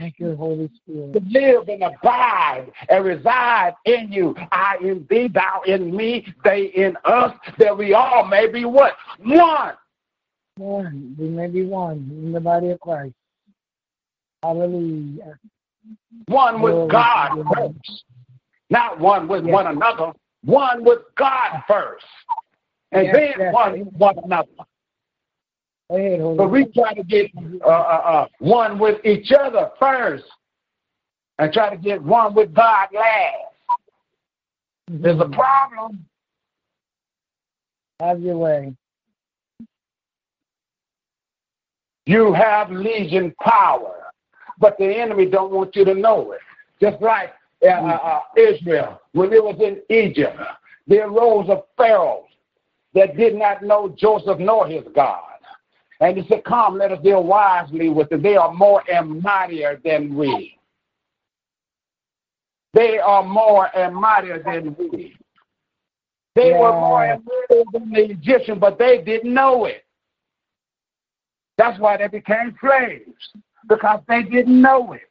Thank you, Holy Spirit. To live and abide and reside in you. I in thee, thou in me, they in us, that we all may be what? One. One. We may be one in the body of Christ. Hallelujah. One with God first. Not one with one another. One with God first. And Yes, then yes. one with one another. Go ahead, Holy But we try to get uh, uh, uh, one with each other first and try to get one with God last. There's a problem. Have your way. You have legion power, but the enemy don't want you to know it. Just like uh, uh, uh, Israel, when it was in Egypt, there arose a Pharaoh that did not know Joseph nor his God. And he said, Come, let us deal wisely with them. They are more and mightier than we. They are more and mightier than we. They were more and mightier than the Egyptian, but they didn't know it. That's why they became slaves, because they didn't know it.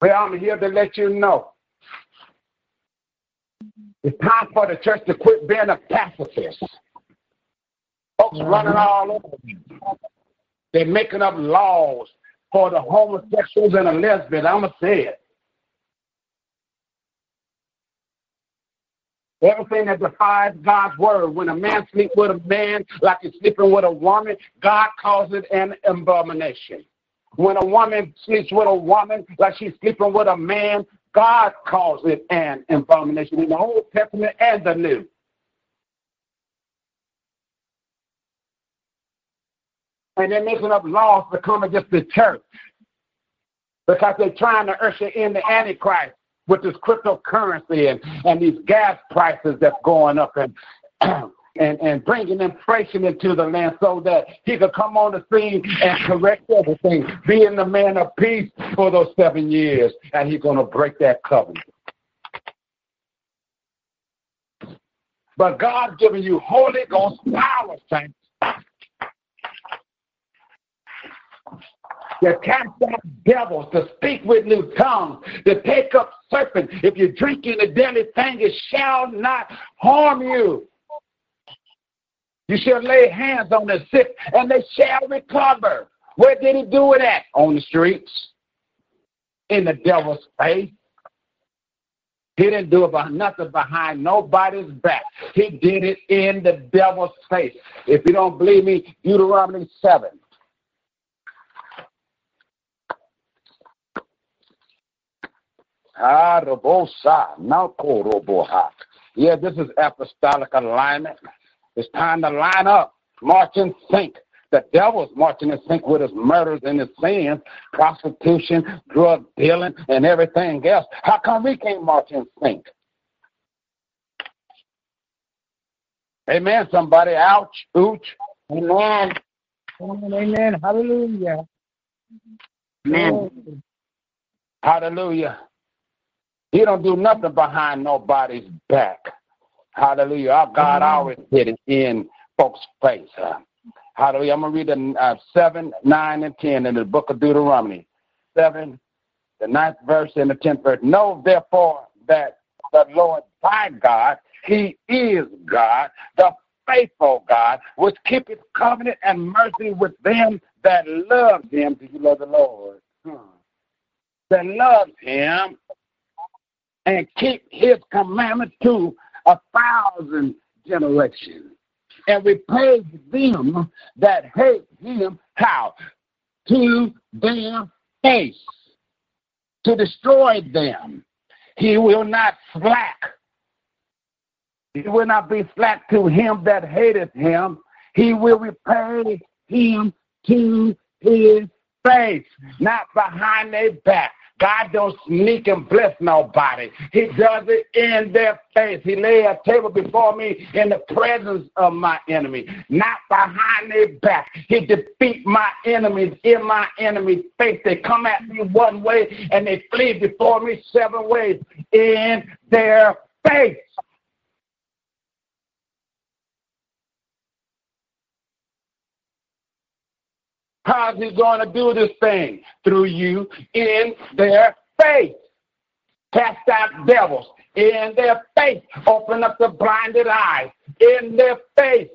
Well, I'm here to let you know. It's time for the church to quit being a pacifist. Folks mm-hmm. running all over. They're making up laws for the homosexuals and the lesbians. I'm going to say it. Everything that defies God's word. When a man sleeps with a man like he's sleeping with a woman, God calls it an abomination. When a woman sleeps with a woman like she's sleeping with a man, God calls it an abomination in the Old Testament and the New. And they're making up laws to come against the church because they're trying to usher in the Antichrist with this cryptocurrency and, and these gas prices that's going up and and, and bringing inflation into the land so that he could come on the scene and correct everything, being the man of peace for those seven years, and he's going to break that covenant. But God giving you Holy Ghost power, saints. To cast out devils, to speak with new tongues, to take up serpents. If you drink in the deadly thing, it shall not harm you. You shall lay hands on the sick, and they shall recover. Where did he do it at? On the streets, in the devil's face. He didn't do it by nothing behind nobody's back. He did it in the devil's face. If you don't believe me, Deuteronomy 7. Ah, Robosa, Nauko Roboha. Yeah, this is apostolic alignment. It's time to line up, march and think. The devil's marching in sync with his murders and his sins, prostitution, drug dealing, and everything else. How come we can't march in sync? Amen, somebody. Ouch, ouch. Amen. Amen. Amen. Hallelujah. Amen. Hallelujah. He don't do nothing behind nobody's back. Hallelujah. Our God always hit it in folks' face. Uh, hallelujah. I'm going to read the, uh, 7, 9, and 10 in the book of Deuteronomy. 7, the ninth verse and the 10th verse. Know therefore that the Lord thy God, he is God, the faithful God, which keepeth covenant and mercy with them that love him. Do you love the Lord? Hmm. That love him and keep his commandments to a thousand generations. And repay them that hate him how? To their face. To destroy them. He will not slack. He will not be slack to him that hateth him. He will repay him to his face, not behind their back. God don't sneak and bless nobody. He does it in their face. He lay a table before me in the presence of my enemy, not behind their back. He defeat my enemies in my enemy's face. They come at me one way and they flee before me seven ways in their face. How's he going to do this thing? Through you in their face. Cast out devils in their face. Open up the blinded eyes in their face.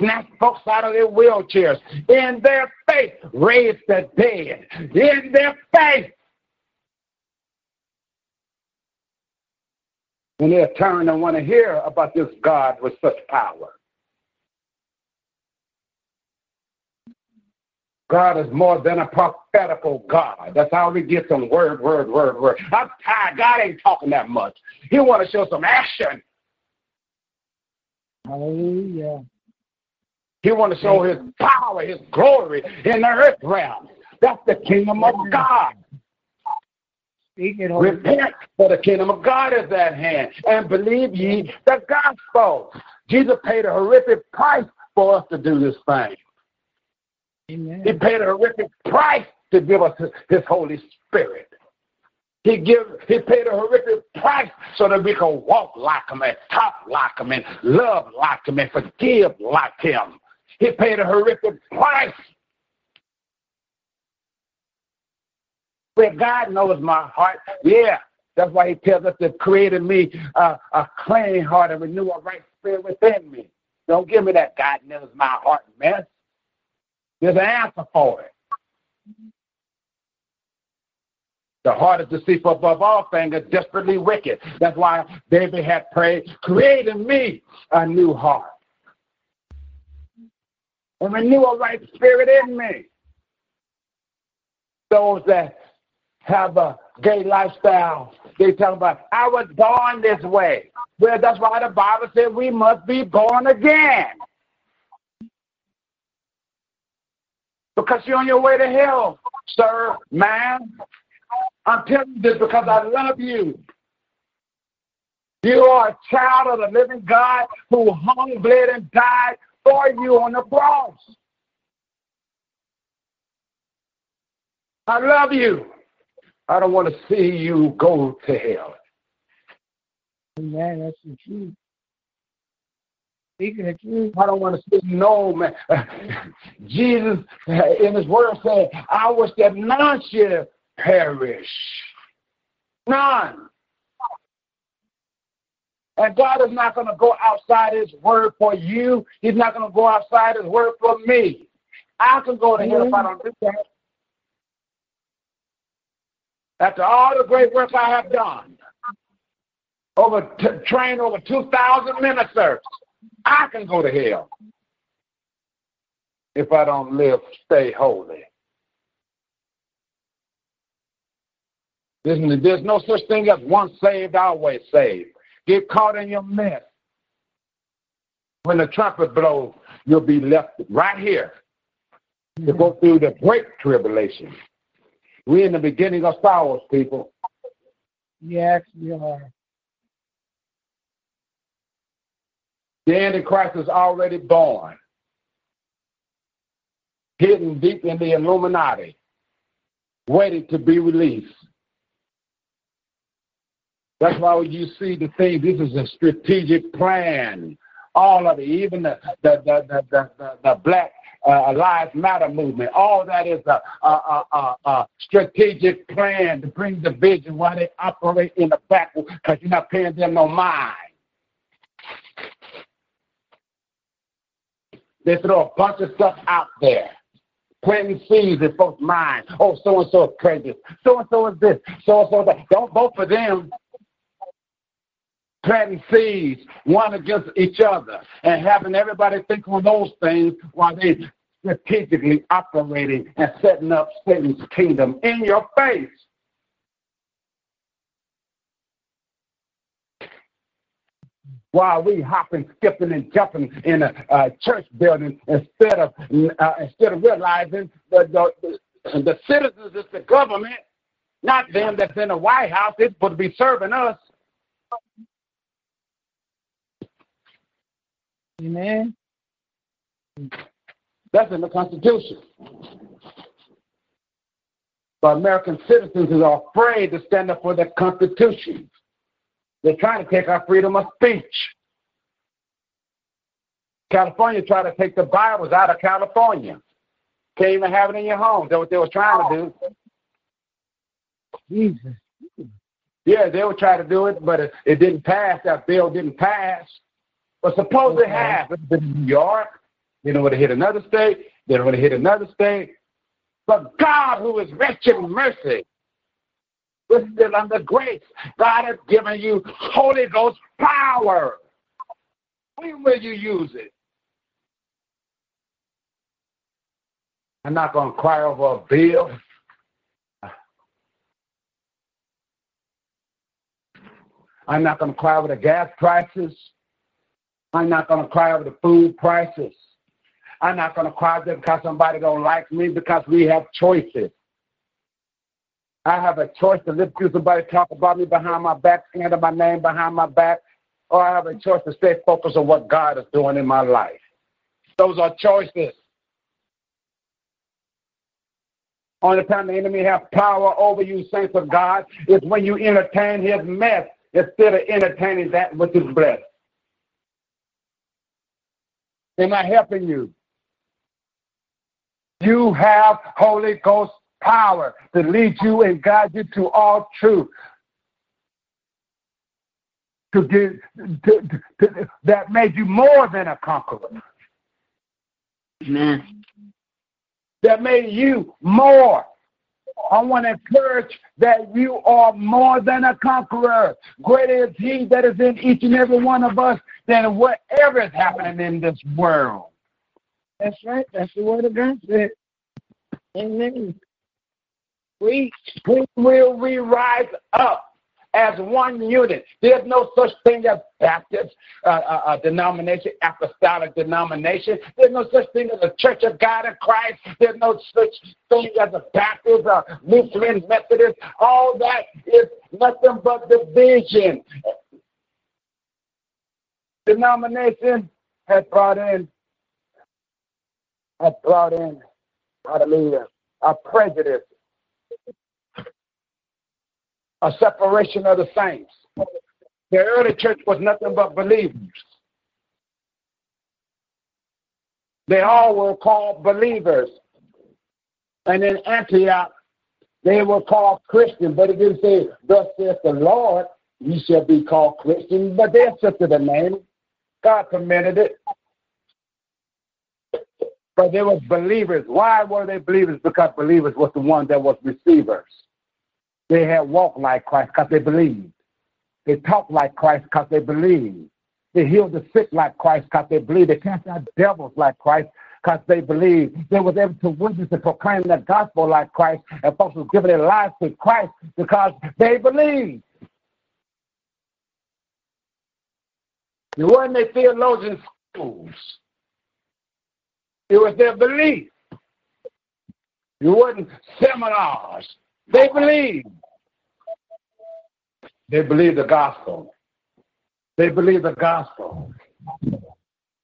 Snatch folks out of their wheelchairs in their face. Raise the dead in their face. And they'll turn and want to hear about this God with such power. God is more than a prophetical God. That's how we get some word, word, word, word. I'm tired. God ain't talking that much. He want to show some action. Hallelujah. He want to show his power, his glory in the earth realm. That's the kingdom of God. Speak it, Holy Repent, for the kingdom of God is at hand, and believe ye the gospel. Jesus paid a horrific price for us to do this thing. Amen. He paid a horrific price to give us his Holy Spirit. He give he paid a horrific price so that we can walk like him and talk like him and love like him and forgive like him. He paid a horrific price. But God knows my heart. Yeah. That's why he tells us to create in me a clean heart and renew a right spirit within me. Don't give me that God knows my heart mess. There's an answer for it. The heart is deceitful above all things and desperately wicked. That's why David had prayed, create in me a new heart. And renew a right spirit in me. Those that have a gay lifestyle, they talk about, I was born this way. Well, that's why the Bible said we must be born again. Because you're on your way to hell, sir, man. I'm telling you this because I love you. You are a child of the living God who hung, bled, and died for you on the cross. I love you. I don't want to see you go to hell. Amen. That's the truth. I don't want to see no man. Jesus uh, in his word said, I wish that none should perish. None. And God is not going to go outside his word for you. He's not going to go outside his word for me. I can go to hell if I don't do that. After all the great work I have done, over t- trained over 2,000 ministers, I can go to hell if I don't live, stay holy. There's, there's no such thing as once saved, always saved. Get caught in your mess. When the trumpet blows, you'll be left right here to go through the great tribulation. We're in the beginning of sorrows, people. Yes, we are. The Antichrist is already born, hidden deep in the Illuminati, waiting to be released. That's why you see the thing, this is a strategic plan. All of it, even the the the the, the, the, the black uh, Lives Matter movement. All that is a, a, a, a, strategic plan to bring division while they operate in the back because you're not paying them no mind. They throw a bunch of stuff out there. Planting seeds in folks' minds. Oh, so and so is crazy. So and so is this. So and so that. Don't vote for them. Planting seeds one against each other and having everybody think on those things while they strategically operating and setting up Satan's kingdom in your face. While we hopping, skipping, and jumping in a, a church building instead of uh, instead of realizing that the, the, the citizens is the government, not them that's in the White House. It's supposed to be serving us. Amen. That's in the Constitution. But American citizens are afraid to stand up for the Constitution. They're trying to take our freedom of speech. California tried to take the Bibles out of California. Can't even have it in your home. That's what they were trying to do. Jesus. Yeah, they were trying to do it, but it, it didn't pass. That bill didn't pass. But suppose okay. it has. in New York. They don't want to hit another state. They don't want to hit another state. But God, who is rich in mercy, we're still under grace. God has given you Holy Ghost power. When will you use it? I'm not going to cry over a bill. I'm not going to cry over the gas prices. I'm not going to cry over the food prices. I'm not going to cry just because somebody don't like me because we have choices. I have a choice to listen to somebody talk about me behind my back, slander my name behind my back, or I have a choice to stay focused on what God is doing in my life. Those are choices. Only time the enemy has power over you, saints of God, is when you entertain his mess instead of entertaining that which is blessed. Am I helping you? You have Holy Ghost power to lead you and guide you to all truth. To get to, to, to, that made you more than a conqueror. Amen. That made you more. I want to encourage that you are more than a conqueror. Greater is He that is in each and every one of us than whatever is happening in this world. That's right. That's the word of God said. Amen. We, we will we rise up as one unit. There's no such thing as Baptist uh, uh, uh, denomination, apostolic denomination. There's no such thing as a Church of God in Christ. There's no such thing as a Baptist, or Lutheran, Methodist. All that is nothing but division. Denomination has brought in, has brought in, hallelujah, a prejudice a separation of the saints. The early church was nothing but believers. They all were called believers. And in Antioch, they were called Christian, but it didn't say, Thus saith the Lord, ye shall be called Christian, but they accepted the name. God permitted it. But they were believers. Why were they believers? Because believers was the one that was receivers. They had walked like Christ because they believed. They talked like Christ because they believed. They healed the sick like Christ because they believed. They cast out devils like Christ because they believed. They was able to witness and proclaim the gospel like Christ, and folks were giving their lives to Christ because they believed. It wasn't their theologian schools. It was their belief. It wasn't seminars. They believe. They believe the gospel. They believe the gospel.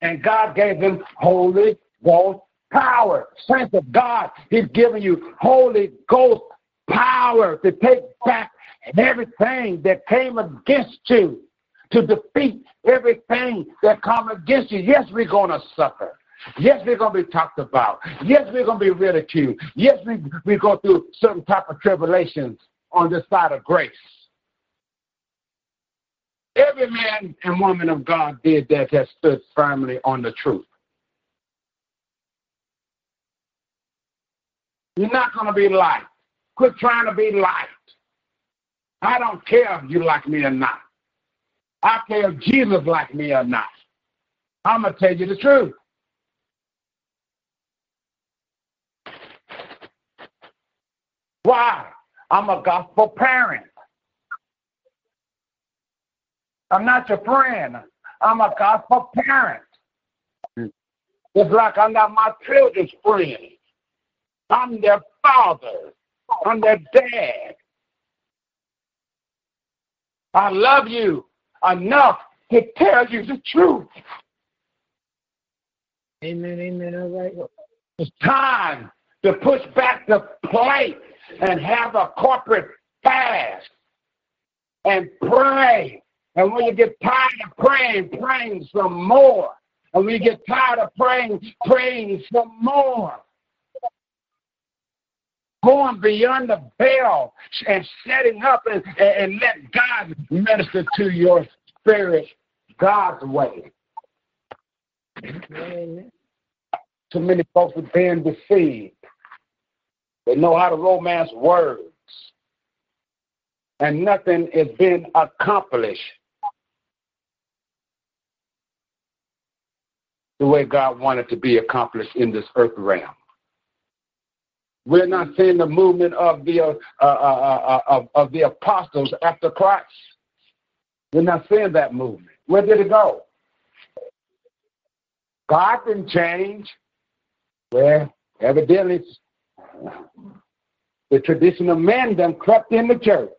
And God gave them Holy Ghost power. Saints of God, He's giving you Holy Ghost power to take back everything that came against you, to defeat everything that come against you. Yes, we're going to suffer. Yes, we're going to be talked about. Yes, we're going to be ridiculed. Yes, we, we go through certain type of tribulations on this side of grace. Every man and woman of God did that that stood firmly on the truth. You're not going to be liked. Quit trying to be liked. I don't care if you like me or not. I care if Jesus like me or not. I'm going to tell you the truth. Why? I'm a gospel parent. I'm not your friend. I'm a gospel parent. It's like I'm not my children's friend. I'm their father. I'm their dad. I love you enough to tell you the truth. Amen, amen. All right. It's time to push back the plate and have a corporate fast and pray. And when you get tired of praying, praying some more. And when you get tired of praying, praying some more. Going beyond the veil and setting up and, and let God minister to your spirit God's way. Amen. Too many folks are being deceived. They know how to romance words. And nothing is being accomplished the way God wanted to be accomplished in this earth realm. We're not seeing the movement of the uh, uh, uh, of, of the apostles after Christ. We're not seeing that movement. Where did it go? God didn't change. Well, evidently the tradition of men then crept in the church.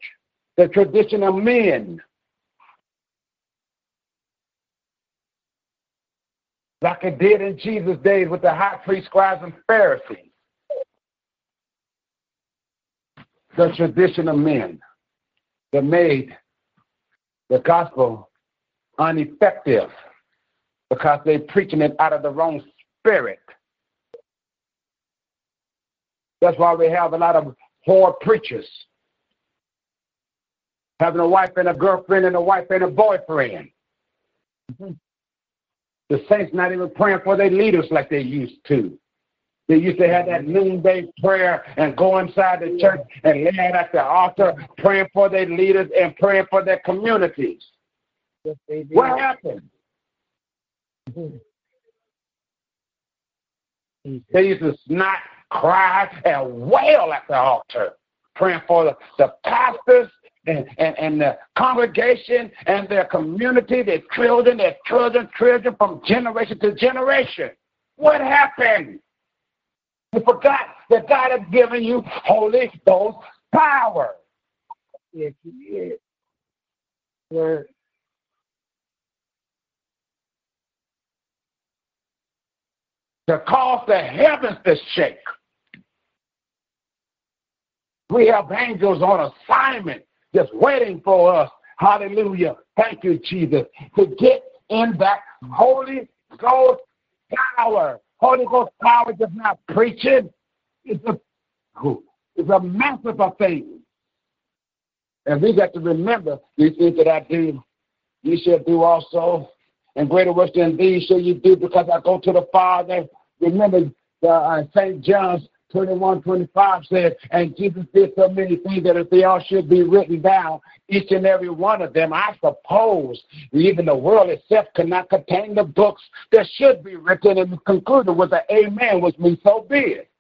The tradition of men. Like it did in Jesus' days with the high priest, scribes, and Pharisees. The tradition of men that made the gospel ineffective because they're preaching it out of the wrong spirit. That's why we have a lot of poor preachers. Having a wife and a girlfriend and a wife and a boyfriend. Mm-hmm. The saints not even praying for their leaders like they used to. They used to have that noonday prayer and go inside the church and lay at the altar, praying for their leaders and praying for their communities. Yes, what happened? Mm-hmm. They used to snot cry and wail at the altar, praying for the, the pastors and, and, and the congregation and their community, their children, their children, children from generation to generation. What happened? You forgot that God has given you Holy Ghost power. Yes, He is. Word. To cause the heavens to shake. We have angels on assignment just waiting for us. Hallelujah. Thank you, Jesus. To get in that Holy Ghost power. Holy Ghost power is not preaching. It's a, it's a massive thing. And we got to remember these things that I do, you shall do also. And greater works than these shall you do because I go to the Father. Remember uh, St. John's 21, 25 says, and Jesus did so many things that if they all should be written down, each and every one of them, I suppose even the world itself cannot contain the books that should be written and concluded with an amen, which means so be it.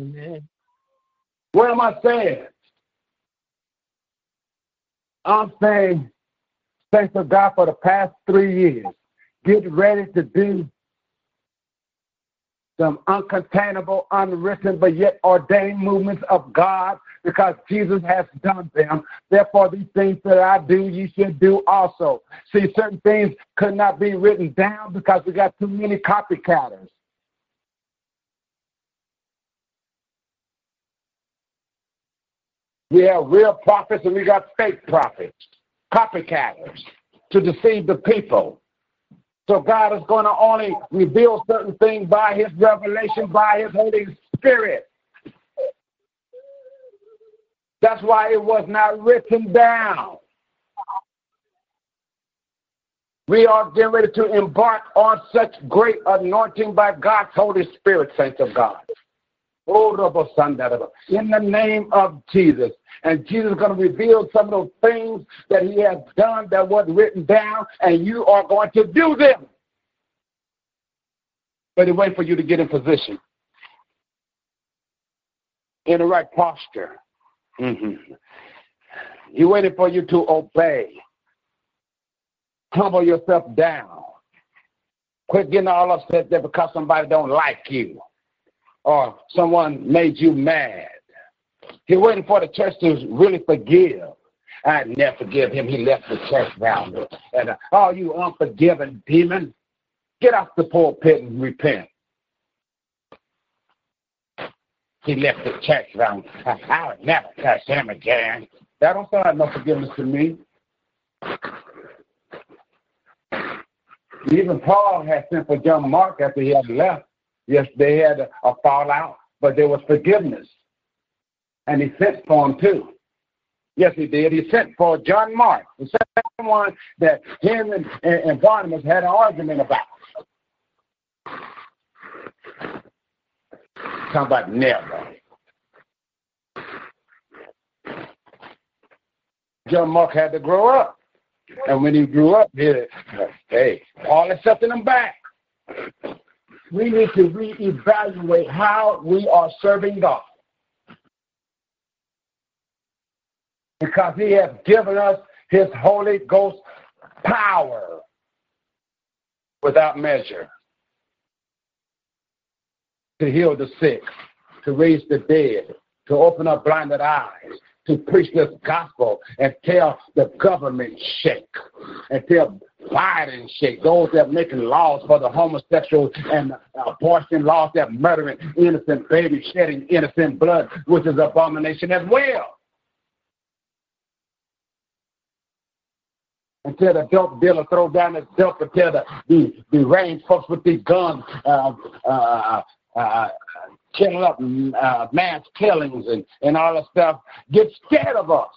Amen. What am I saying? I'm saying, thanks to God for the past three years, get ready to do some uncontainable, unwritten, but yet ordained movements of God because Jesus has done them. Therefore, these things that I do, you should do also. See, certain things could not be written down because we got too many copycatters. We have real prophets and we got fake prophets, copycatters to deceive the people. So God is going to only reveal certain things by his revelation, by his Holy Spirit. That's why it was not written down. We are getting ready to embark on such great anointing by God's Holy Spirit, saints of God. Oh, in the name of Jesus. And Jesus is going to reveal some of those things that he has done that wasn't written down, and you are going to do them. But he wait for you to get in position, in the right posture. Mm-hmm. He waited for you to obey. Humble yourself down. Quit getting all upset there because somebody don't like you or someone made you mad. He's waiting for the church to really forgive. I'd never forgive him. He left the church round And uh, all you unforgiving demon, get off the pulpit and repent. He left the church round. I, I would never touch him again. That don't sound like no forgiveness to me. Even Paul had sent for John Mark after he had left. Yes, they had a, a fallout, but there was forgiveness. And he sent for him too. Yes, he did. He sent for John Mark, the same one that him and, and, and Barnabas had an argument about. Talk about never. John Mark had to grow up. And when he grew up, he, hey, Paul accepted him back we need to reevaluate how we are serving God. Because He has given us His Holy Ghost power without measure to heal the sick, to raise the dead, to open up blinded eyes, to preach this gospel and tell the government shake and tell Biden shake those that are making laws for the homosexual and abortion laws that murdering innocent babies, shedding innocent blood, which is abomination as well. And tell the dope dealer throw down his dope and tell the, the, the range folks with these guns uh, uh, uh, uh up uh, mass killings and, and all that stuff get scared of us.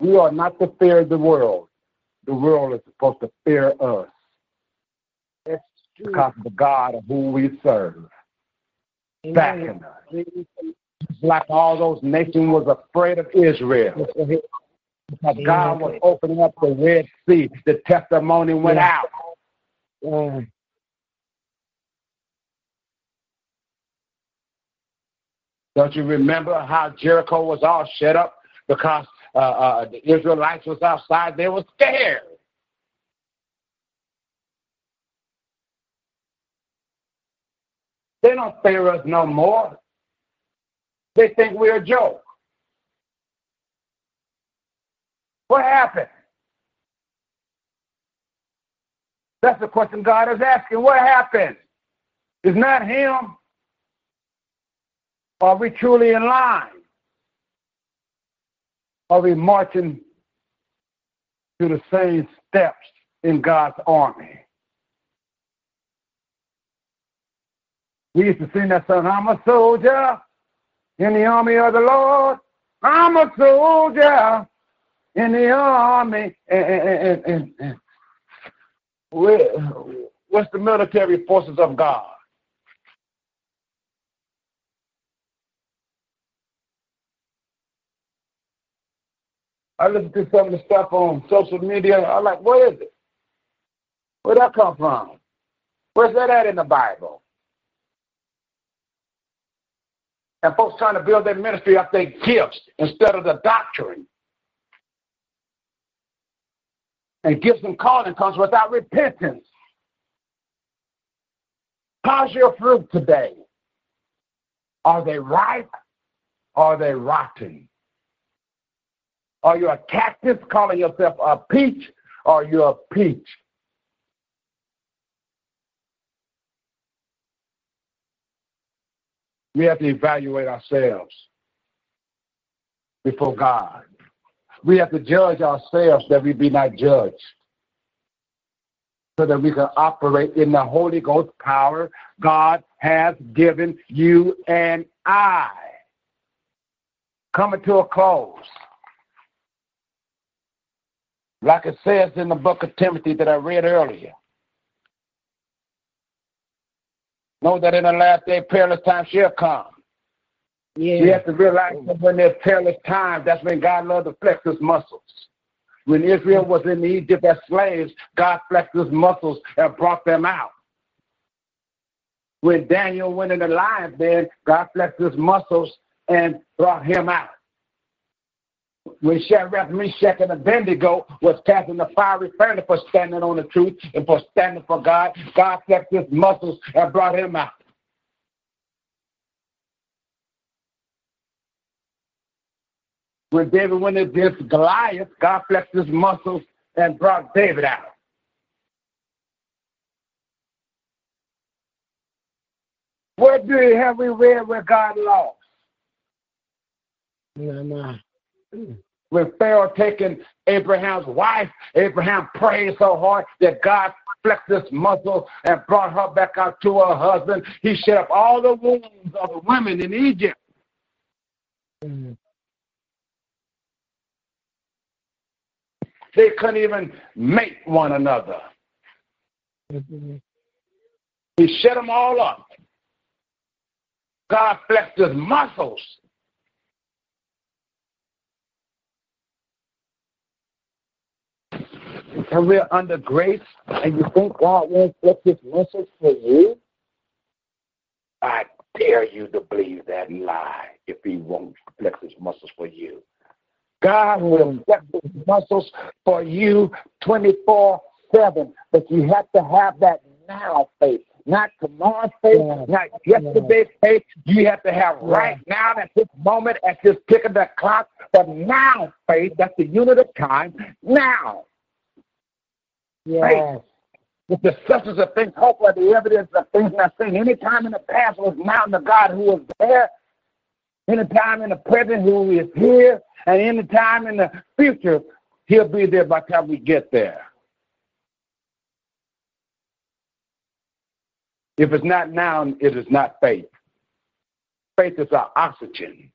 We are not to fear the world. The world is supposed to fear us. It's because of the God of who we serve. Backing us. Like all those nations was afraid of Israel. Because God was opening up the Red Sea. The testimony went yeah. out. Yeah. Don't you remember how Jericho was all shut up because uh, uh, the Israelites was outside? They were scared. They don't fear us no more. They think we're a joke. What happened? That's the question God is asking. What happened? Is not Him? Are we truly in line? Are we marching to the same steps in God's army? We used to sing that song, I'm a soldier in the army of the Lord. I'm a soldier in the army and, and, and, and what's the military forces of God? I listen to some of the stuff on social media. I'm like, what is it? Where'd that come from? Where's that at in the Bible? And folks trying to build their ministry up their gifts instead of the doctrine. And gifts and calling comes without repentance. How's your fruit today? Are they ripe? Are they rotten? Are you a cactus calling yourself a peach? Or are you a peach? We have to evaluate ourselves before God. We have to judge ourselves that we be not judged. So that we can operate in the Holy Ghost power God has given you and I. Coming to a close. Like it says in the book of Timothy that I read earlier. Know that in the last day perilous time shall come. Yeah. You have to realize oh. that when there's perilous time, that's when God loved to flex his muscles. When Israel mm. was in Egypt as slaves, God flexed his muscles and brought them out. When Daniel went in the lion's den, God flexed his muscles and brought him out. When Shadrach, Meshach, and Abednego was cast in the fiery furnace for standing on the truth and for standing for God, God flexed his muscles and brought him out. When David went against Goliath, God flexed his muscles and brought David out. Where do you have we read where God lost? No, When Pharaoh taking Abraham's wife, Abraham prayed so hard that God flexed his muscle and brought her back out to her husband. He shut up all the wounds of the women in Egypt. They couldn't even mate one another. Mm-hmm. He shut them all up. God flexed his muscles. And we're under grace, and you think God won't flex his muscles for you? I dare you to believe that lie if he won't flex his muscles for you. God will get his muscles for you 24 7. But you have to have that now faith, not tomorrow's faith, yeah. not yesterday's yeah. faith. You have to have yeah. right now at this moment, at this tick of the clock, the now faith. That's the unit of time. Now. Yes. Faith. With the substance of things, hope for the evidence of things not seen. Any time in the past was now the God who was there. Any time in the present who is here and any time in the future, he'll be there by the time we get there. If it's not now, it is not faith. Faith is our oxygen.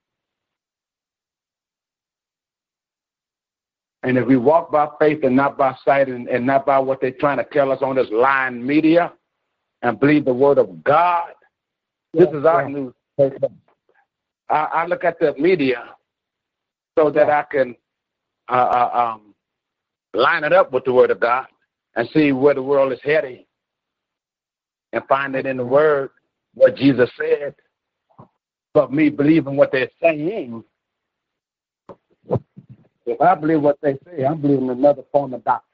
And if we walk by faith and not by sight and, and not by what they're trying to tell us on this lying media and believe the word of God, this is our yeah. news. I, I look at the media so that I can uh, uh, um, line it up with the Word of God and see where the world is heading and find it in the Word what Jesus said. But me believing what they're saying, if I believe what they say, I'm believing another form of doctrine.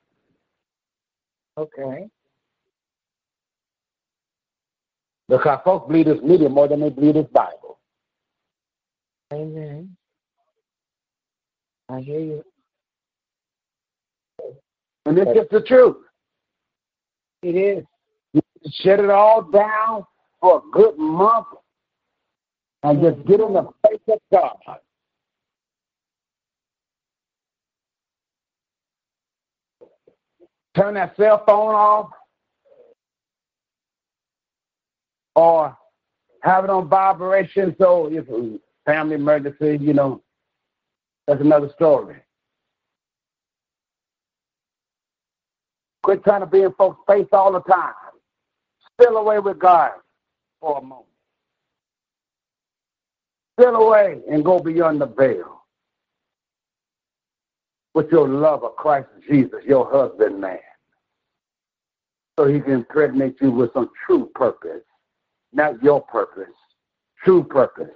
Okay. Because folks believe this media more than they believe this Bible. Amen. I hear you. And it's just the truth. It is. You shut it all down for a good month and just get in the face of God. Turn that cell phone off or have it on vibration so if family emergency, you know, that's another story. Quit trying to be in folks' face all the time. Still away with God for a moment. Still away and go beyond the veil with your love of Christ Jesus, your husband man. So he can impregnate you with some true purpose, not your purpose, true purpose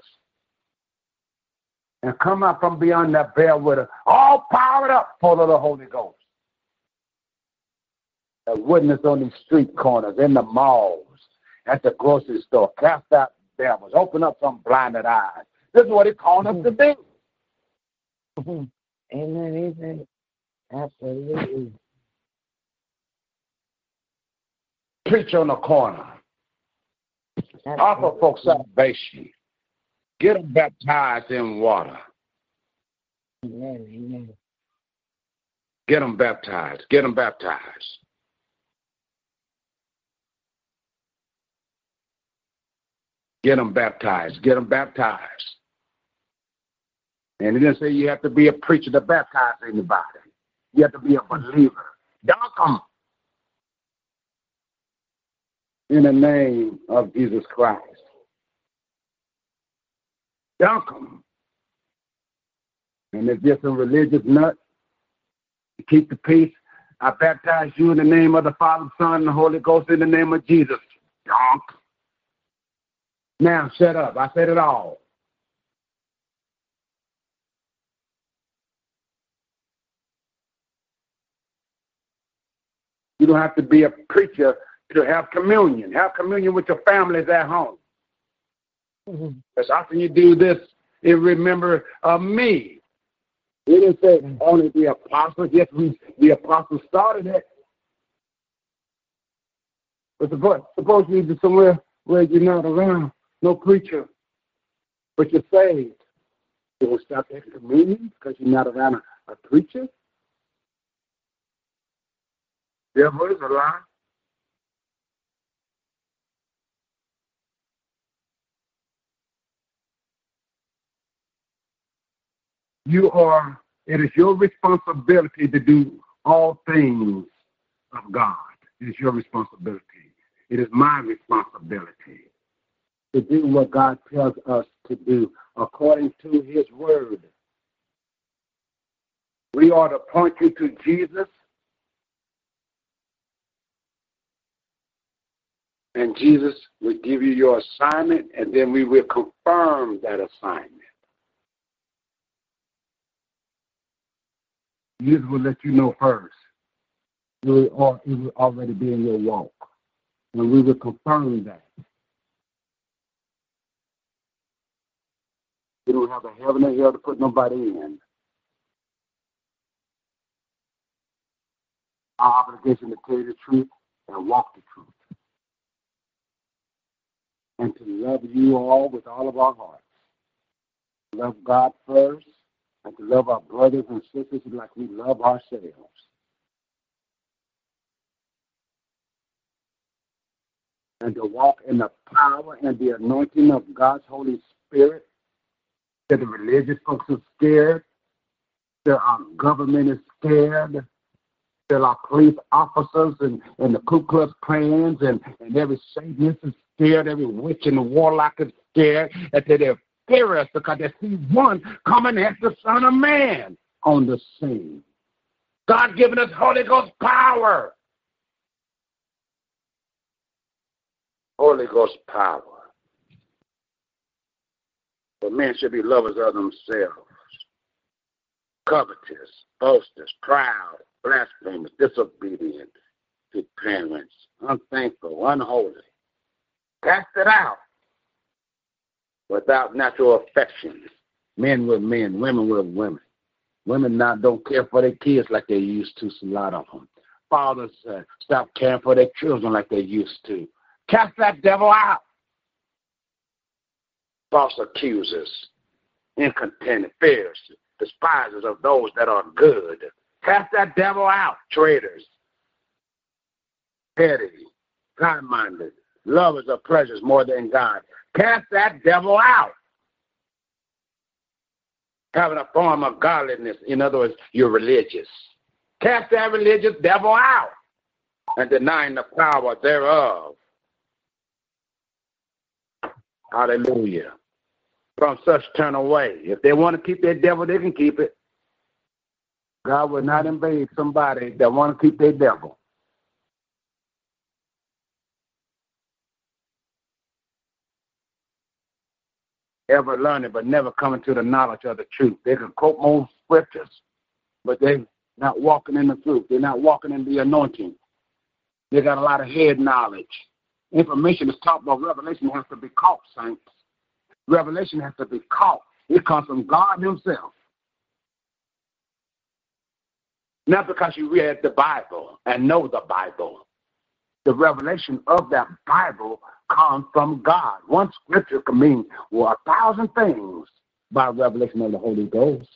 and come out from beyond that veil with it all powered up full of the Holy Ghost. a witness on these street corners, in the malls, at the grocery store. Cast out devils. Open up some blinded eyes. This is what He's calling us to do. Amen. Amen. Absolutely. Preach on the corner. Offer folks salvation. Get them baptized in water. Get them baptized. Get them baptized. Get them baptized. Get them baptized. And it didn't say you have to be a preacher to baptize anybody. You have to be a believer. Dunk them in the name of Jesus Christ. Them. And if you're some religious nut, keep the peace. I baptize you in the name of the Father, Son, and the Holy Ghost in the name of Jesus. Dunk. Now shut up. I said it all. You don't have to be a preacher to have communion. Have communion with your families at home. Mm-hmm. As often you do this, you remember uh, me. He didn't say only the apostles. Yes, we, the apostles started it. But suppose, suppose you're somewhere where you're not around, no preacher, but you're saved. You will stop taking communion because you're not around a, a preacher? Devil is a lie. You are, it is your responsibility to do all things of God. It is your responsibility. It is my responsibility to do what God tells us to do according to his word. We are to point you to Jesus and Jesus will give you your assignment, and then we will confirm that assignment. Jesus will let you know first. It will, it will already be in your walk. And we will confirm that. We don't have a heaven or hell to put nobody in. Our obligation to tell the truth and walk the truth. And to love you all with all of our hearts. Love God first and to love our brothers and sisters like we love ourselves. And to walk in the power and the anointing of God's Holy Spirit. That the religious folks are scared. That our government is scared. That our police officers and, and the Ku Klux Klans and, and every Satanist is scared. Every witch and the warlock is scared. That they're us because they see one coming as the Son of Man on the scene. God giving us Holy Ghost power. Holy Ghost power. But men should be lovers of themselves, covetous, boasters, proud, blasphemous, disobedient to parents, unthankful, unholy. Cast it out without natural affection. Men with men, women with women. Women now don't care for their kids like they used to, a lot of them. Fathers uh, stop caring for their children like they used to. Cast that devil out. False accusers, incontented, fierce, despisers of those that are good. Cast that devil out, traitors, petty, kind-minded, lovers of pleasures more than God, Cast that devil out. Having a form of godliness. In other words, you're religious. Cast that religious devil out and denying the power thereof. Hallelujah. From such turn away. If they want to keep their devil, they can keep it. God will not invade somebody that want to keep their devil. Ever learning but never coming to the knowledge of the truth. They can quote more scriptures, but they're not walking in the truth. They're not walking in the anointing. They got a lot of head knowledge. Information is taught, but revelation has to be caught, saints. Revelation has to be caught. It comes from God Himself. Not because you read the Bible and know the Bible. The revelation of that Bible comes from God. One scripture can mean well, a thousand things by revelation of the Holy Ghost.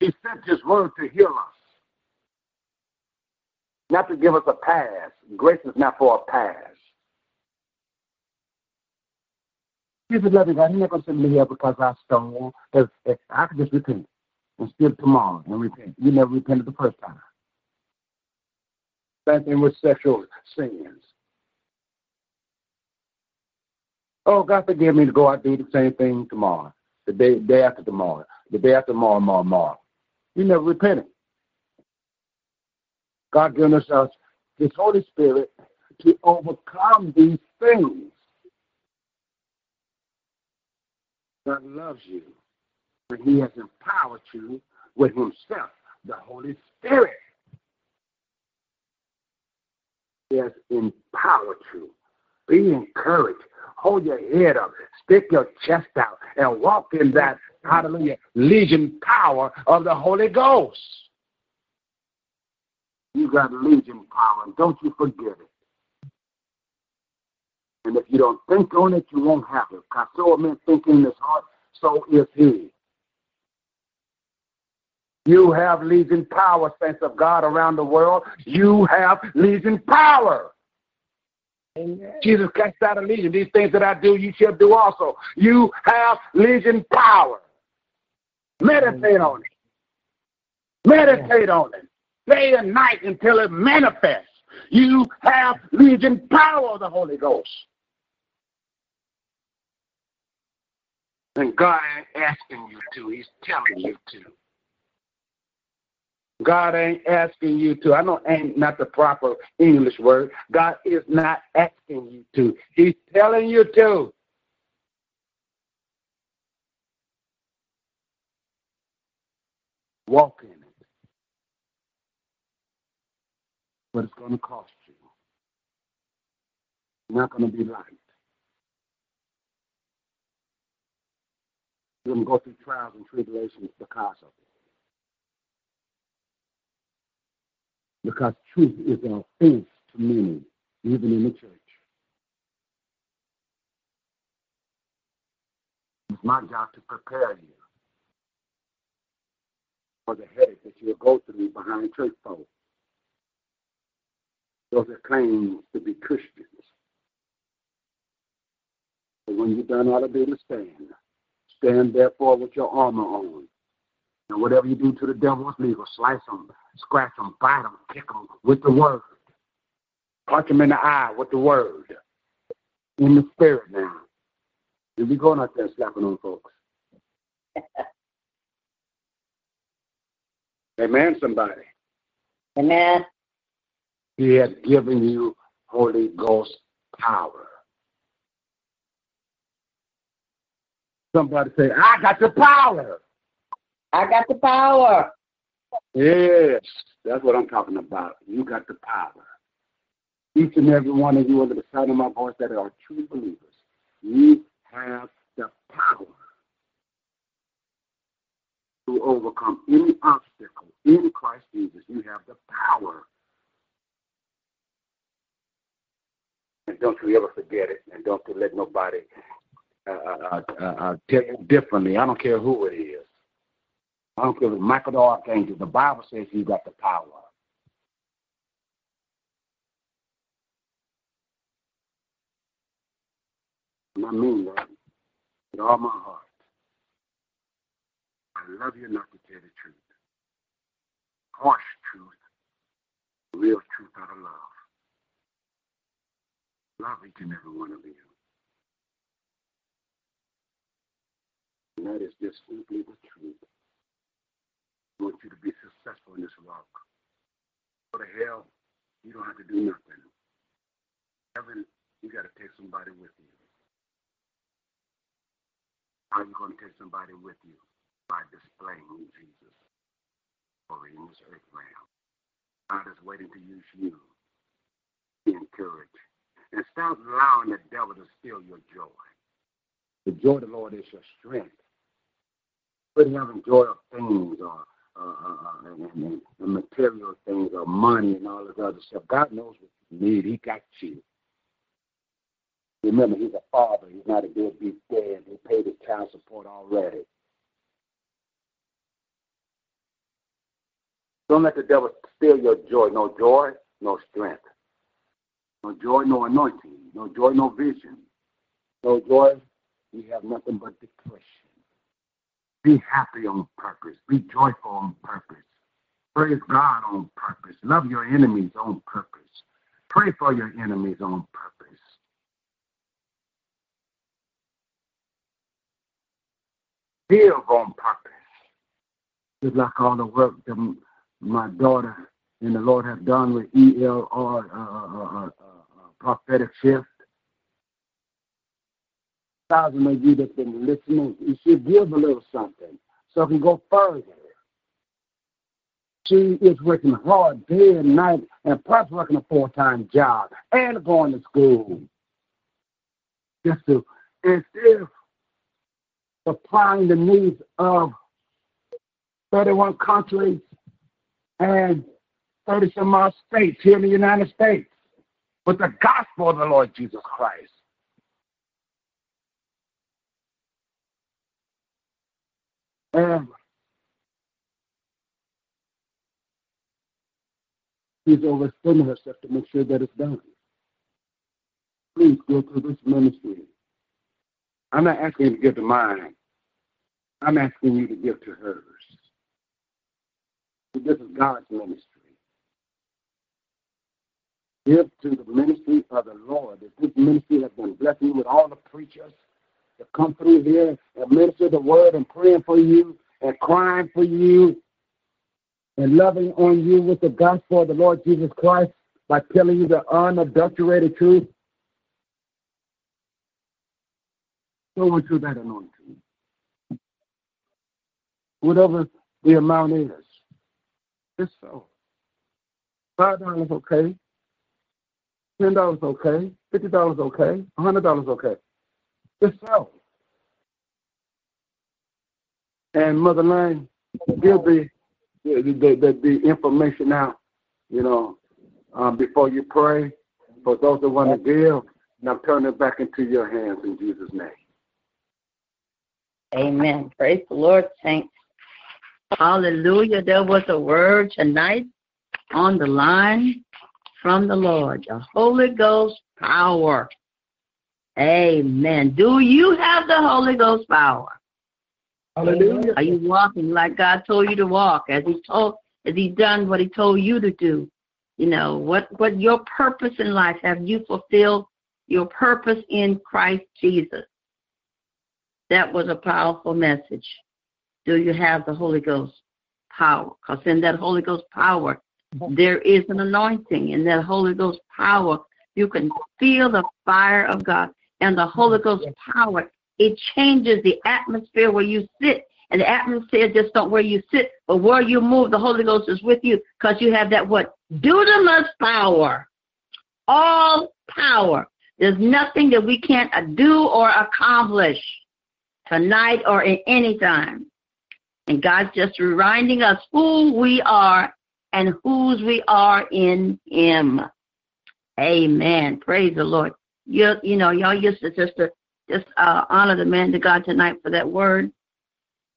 He sent his word to heal us, not to give us a pass. Grace is not for a pass. Jesus loving God, He's not going to send me here because I stole. I could just repent and still tomorrow and repent. You never repented the first time. Same thing with sexual sins. Oh, God forgive me to go out do the same thing tomorrow, the day day after tomorrow, the day after tomorrow, tomorrow, tomorrow. You never repented. God given us us His Holy Spirit to overcome these things. God loves you, and He has empowered you with Himself, the Holy Spirit. He has empowered you. Be encouraged. Hold your head up. Stick your chest out and walk in that, hallelujah, legion power of the Holy Ghost. You got legion power, and don't you forget it. And if you don't think on it, you won't have it. Because so men think in his heart, so is he. You have legion power, saints of God around the world. You have legion power. Amen. Jesus cast out a legion. These things that I do, you shall do also. You have legion power. Meditate on it. Meditate on it. Day and night until it manifests. You have legion power of the Holy Ghost. And God ain't asking you to, He's telling you to. God ain't asking you to. I know ain't not the proper English word. God is not asking you to. He's telling you to. Walk in it. But it's going to cost you. Not going to be light. You're going to go through trials and tribulations because of it. Because truth is an offense to many, even in the church. It's my job to prepare you for the headache that you'll go through behind church folk. Those that claim to be Christians. But when you're done, all to do is stand. Stand therefore with your armor on. And whatever you do to the devil is legal. Slice them, scratch them, bite them, kick them with the word. Punch them in the eye with the word. In the spirit now. You be going out there slapping on folks. Amen, somebody. Amen. He has given you Holy Ghost power. Somebody say, I got the power. I got the power. Yes, that's what I'm talking about. You got the power. Each and every one of you under the sound of my voice that are true believers, you have the power to overcome any obstacle in Christ Jesus. You have the power. And don't you ever forget it, and don't you let nobody uh, uh, uh, uh, tell you differently. I don't care who it is. I don't care if it's Michael the Archangel. The Bible says you got the power. And I mean that with all my heart. I love you enough to tell the truth. Harsh truth, real truth out of love. Love each and every one of you. And that is just simply the truth. Want you to be successful in this walk. Go to hell, you don't have to do nothing. Heaven, you got to take somebody with you. How are you going to take somebody with you? By displaying Jesus for in this earth realm. God is waiting to use you. Be encouraged. And stop allowing the devil to steal your joy. The joy of the Lord is your strength. Quit having joy of things or uh, uh, uh, and, and, and material things or money and all this other stuff. God knows what you need. He got you. Remember, he's a father. He's not a deadbeat dad. He paid his child support already. Don't let the devil steal your joy. No joy, no strength. No joy, no anointing. No joy, no vision. No joy, you have nothing but depression. Be happy on purpose. Be joyful on purpose. Praise God on purpose. Love your enemies on purpose. Pray for your enemies on purpose. Give on purpose. Just like all the work that my daughter and the Lord have done with ELR uh, uh, uh, uh, prophetic shift. Of you that's been listening, you should give a little something so it can go further. She is working hard day and night and plus working a full time job and going to school. Just to instead supplying the needs of 31 countries and 30 some odd states here in the United States with the gospel of the Lord Jesus Christ. And she's overspending herself to make sure that it's done. Please go to this ministry. I'm not asking you to give to mine. I'm asking you to give to hers. This is God's ministry. Give to the ministry of the Lord. If this ministry has been blessing you with all the preachers come through here and minister the word and praying for you and crying for you and loving on you with the gospel of the Lord Jesus Christ by telling you the unadulterated truth, go into that anointing. Whatever the amount is. It's so. Five dollars okay. Ten dollars okay. Fifty dollars okay. A hundred dollars okay. And Mother Lane, give the the, the, the, the information out, you know, um, before you pray. For those that want to give, and I'm turning it back into your hands in Jesus' name. Amen. Praise the Lord, saints. Hallelujah. There was a word tonight on the line from the Lord. The Holy Ghost power. Amen. Do you have the Holy Ghost power? Hallelujah. Are you walking like God told you to walk? As He told, as He done what He told you to do? You know what? What your purpose in life? Have you fulfilled your purpose in Christ Jesus? That was a powerful message do you have the Holy Ghost power? Because in that Holy Ghost power, there is an anointing. In that Holy Ghost power, you can feel the fire of God. And the Holy Ghost power, it changes the atmosphere where you sit. And the atmosphere just don't where you sit, but where you move, the Holy Ghost is with you because you have that what? Mm-hmm. Dunamis power. All power. There's nothing that we can't do or accomplish tonight or in any time. And God's just reminding us who we are and whose we are in Him. Amen. Praise the Lord. You, you know, y'all used to just to just uh, honor the man to God tonight for that word.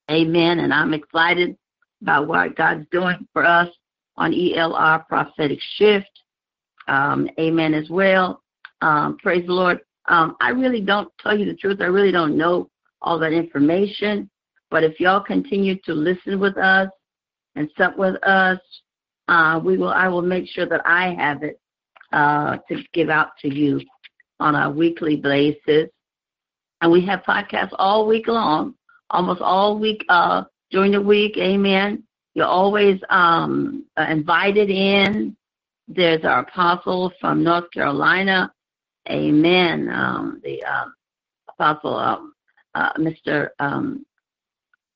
Amen. And I'm excited about what God's doing for us on ELR Prophetic Shift. Um, amen as well. Um, praise the Lord. Um, I really don't tell you the truth. I really don't know all that information. But if y'all continue to listen with us and sup with us, uh, we will. I will make sure that I have it uh, to give out to you on a weekly basis. And we have podcasts all week long, almost all week uh, during the week. Amen. You're always um, uh, invited in. There's our apostle from North Carolina. Amen. Um, the uh, apostle, um, uh, Mr. Um,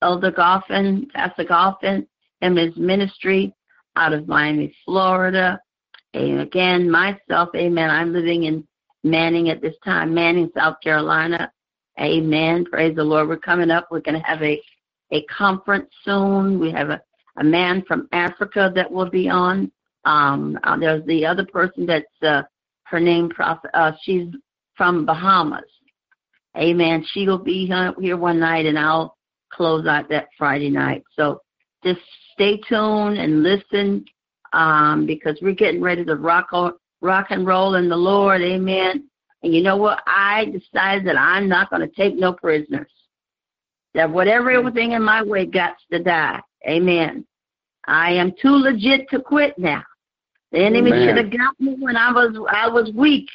Elder Goffin, Pastor Goffin, and his ministry. out of Miami, Florida. And again, myself, amen. I'm living in Manning at this time, Manning, South Carolina. Amen. Praise the Lord. We're coming up. We're going to have a, a conference soon. We have a, a man from Africa that will be on. Um, uh, there's the other person that's uh, her name, Prophet. Uh, she's from Bahamas. Amen. She will be here one night, and I'll close out that Friday night. So just stay tuned and listen um, because we're getting ready to rock, rock and roll in the Lord. Amen. And you know what? I decided that I'm not going to take no prisoners. That whatever everything in my way got to die. Amen. I am too legit to quit now. The enemy should have got me when I was I was weak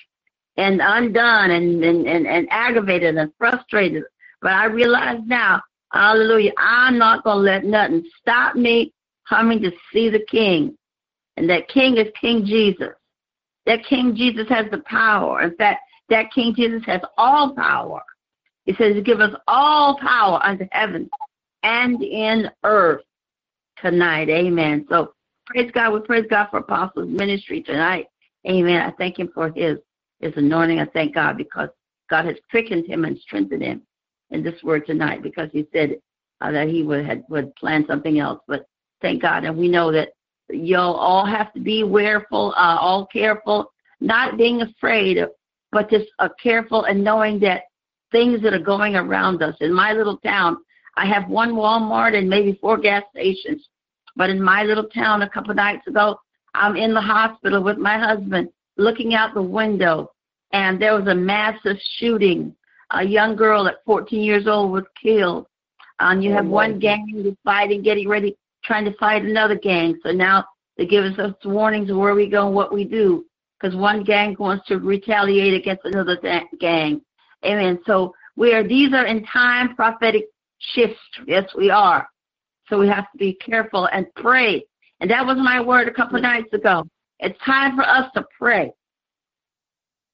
and undone and, and, and, and aggravated and frustrated. But I realize now, hallelujah, I'm not gonna let nothing stop me coming to see the King. And that King is King Jesus. That King Jesus has the power. In fact, that King Jesus has all power. He says, Give us all power unto heaven and in earth tonight. Amen. So praise God. We praise God for Apostles Ministry tonight. Amen. I thank him for his his anointing. I thank God because God has quickened him and strengthened him in this word tonight because he said uh, that he would had, would plan something else. But thank God, and we know that you'll all have to be wareful, uh, all careful, not being afraid, but just uh, careful and knowing that things that are going around us. In my little town, I have one Walmart and maybe four gas stations. But in my little town, a couple of nights ago, I'm in the hospital with my husband, looking out the window, and there was a massive shooting. A young girl at 14 years old was killed. And you have one gang fighting, getting ready, trying to fight another gang. So now they give us warnings of where we go and what we do, because one gang wants to retaliate against another gang. Amen. So we are. These are in time prophetic shifts. Yes, we are. So we have to be careful and pray. And that was my word a couple of nights ago. It's time for us to pray.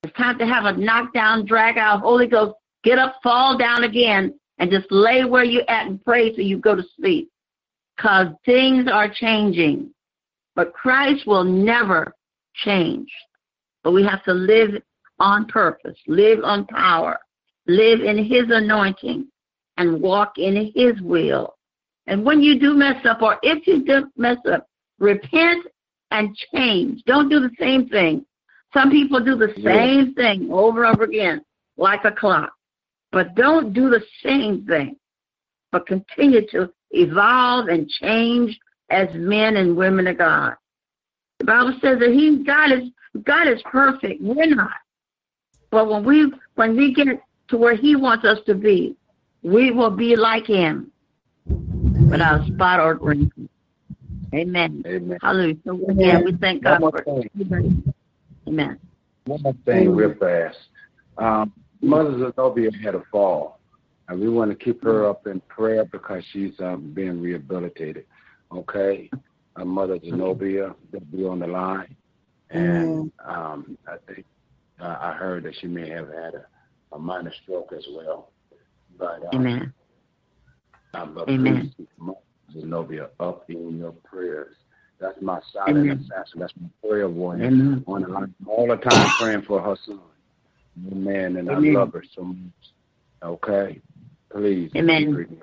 It's time to have a knockdown, drag out, Holy Ghost, get up, fall down again, and just lay where you're at and pray till you go to sleep. Because things are changing. But Christ will never change. But we have to live on purpose, live on power, live in His anointing, and walk in His will. And when you do mess up, or if you do mess up, repent and change. Don't do the same thing. Some people do the same thing over and over again, like a clock. But don't do the same thing, but continue to evolve and change as men and women of God. The Bible says that He God is God is perfect. We're not. But when we when we get to where He wants us to be, we will be like Him without spot or wrinkle. Amen. Amen. Hallelujah. So again, we thank God for. Amen. One more thing, real fast. Um, Mother Zenobia had a fall, and we want to keep her up in prayer because she's um, being rehabilitated. Okay, uh, Mother Zenobia will be on the line, and um, I think uh, I heard that she may have had a, a minor stroke as well. But um, Amen. Um, Amen. Zenobia up in your prayers. That's my silent Amen. assassin. That's my prayer warrior. Amen. On the line all the time praying for her son. Amen. And Amen. I love her so much. Okay. Please. Amen.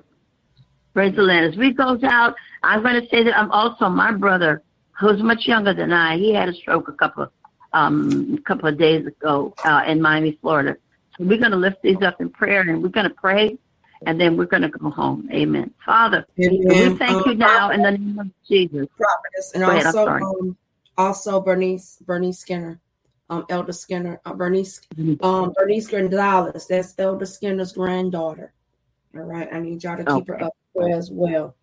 Praise the Lord. As we goes out, I'm going to say that I'm also my brother, who's much younger than I. He had a stroke a couple um couple of days ago uh, in Miami, Florida. So we're going to lift these up in prayer, and we're going to pray and then we're going to go home. Amen. Father, Amen. we thank you now in the name of Jesus. Prophetess, and Go also, um, also Bernice, Bernice Skinner, um, Elder Skinner, uh, Bernice, um, Bernice Gonzalez. That's Elder Skinner's granddaughter. All right, I need y'all to keep okay. her up as well.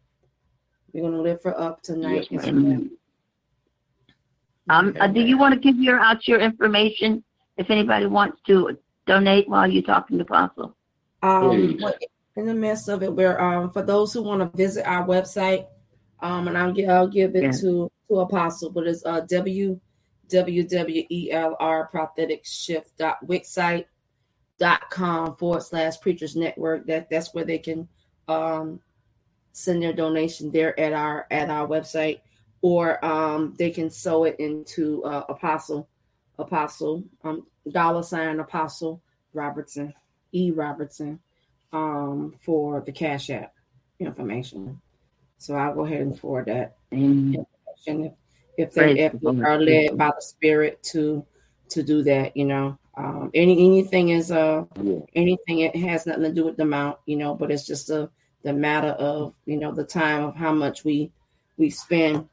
We're going to lift her up tonight. Yes. Um, uh, do you want to give your out your information if anybody wants to donate while you're talking to Apostle? Um, in the midst of it, where um, for those who want to visit our website, um, and I'll give I'll give it yeah. to to Apostle, but it's uh www.elrpropheticshift.wixsite.com forward slash preachers network. That that's where they can um send their donation there at our at our website. or um, they can sew it into uh, Apostle, Apostle, um, dollar sign Apostle Robertson, E. Robertson, um, for the Cash App information. So I'll go ahead and forward that information if, if they if they are led by the Spirit to to do that. You know, um, any anything is uh yeah. anything it has nothing to do with the amount, you know, but it's just a the matter of you know the time of how much we we spend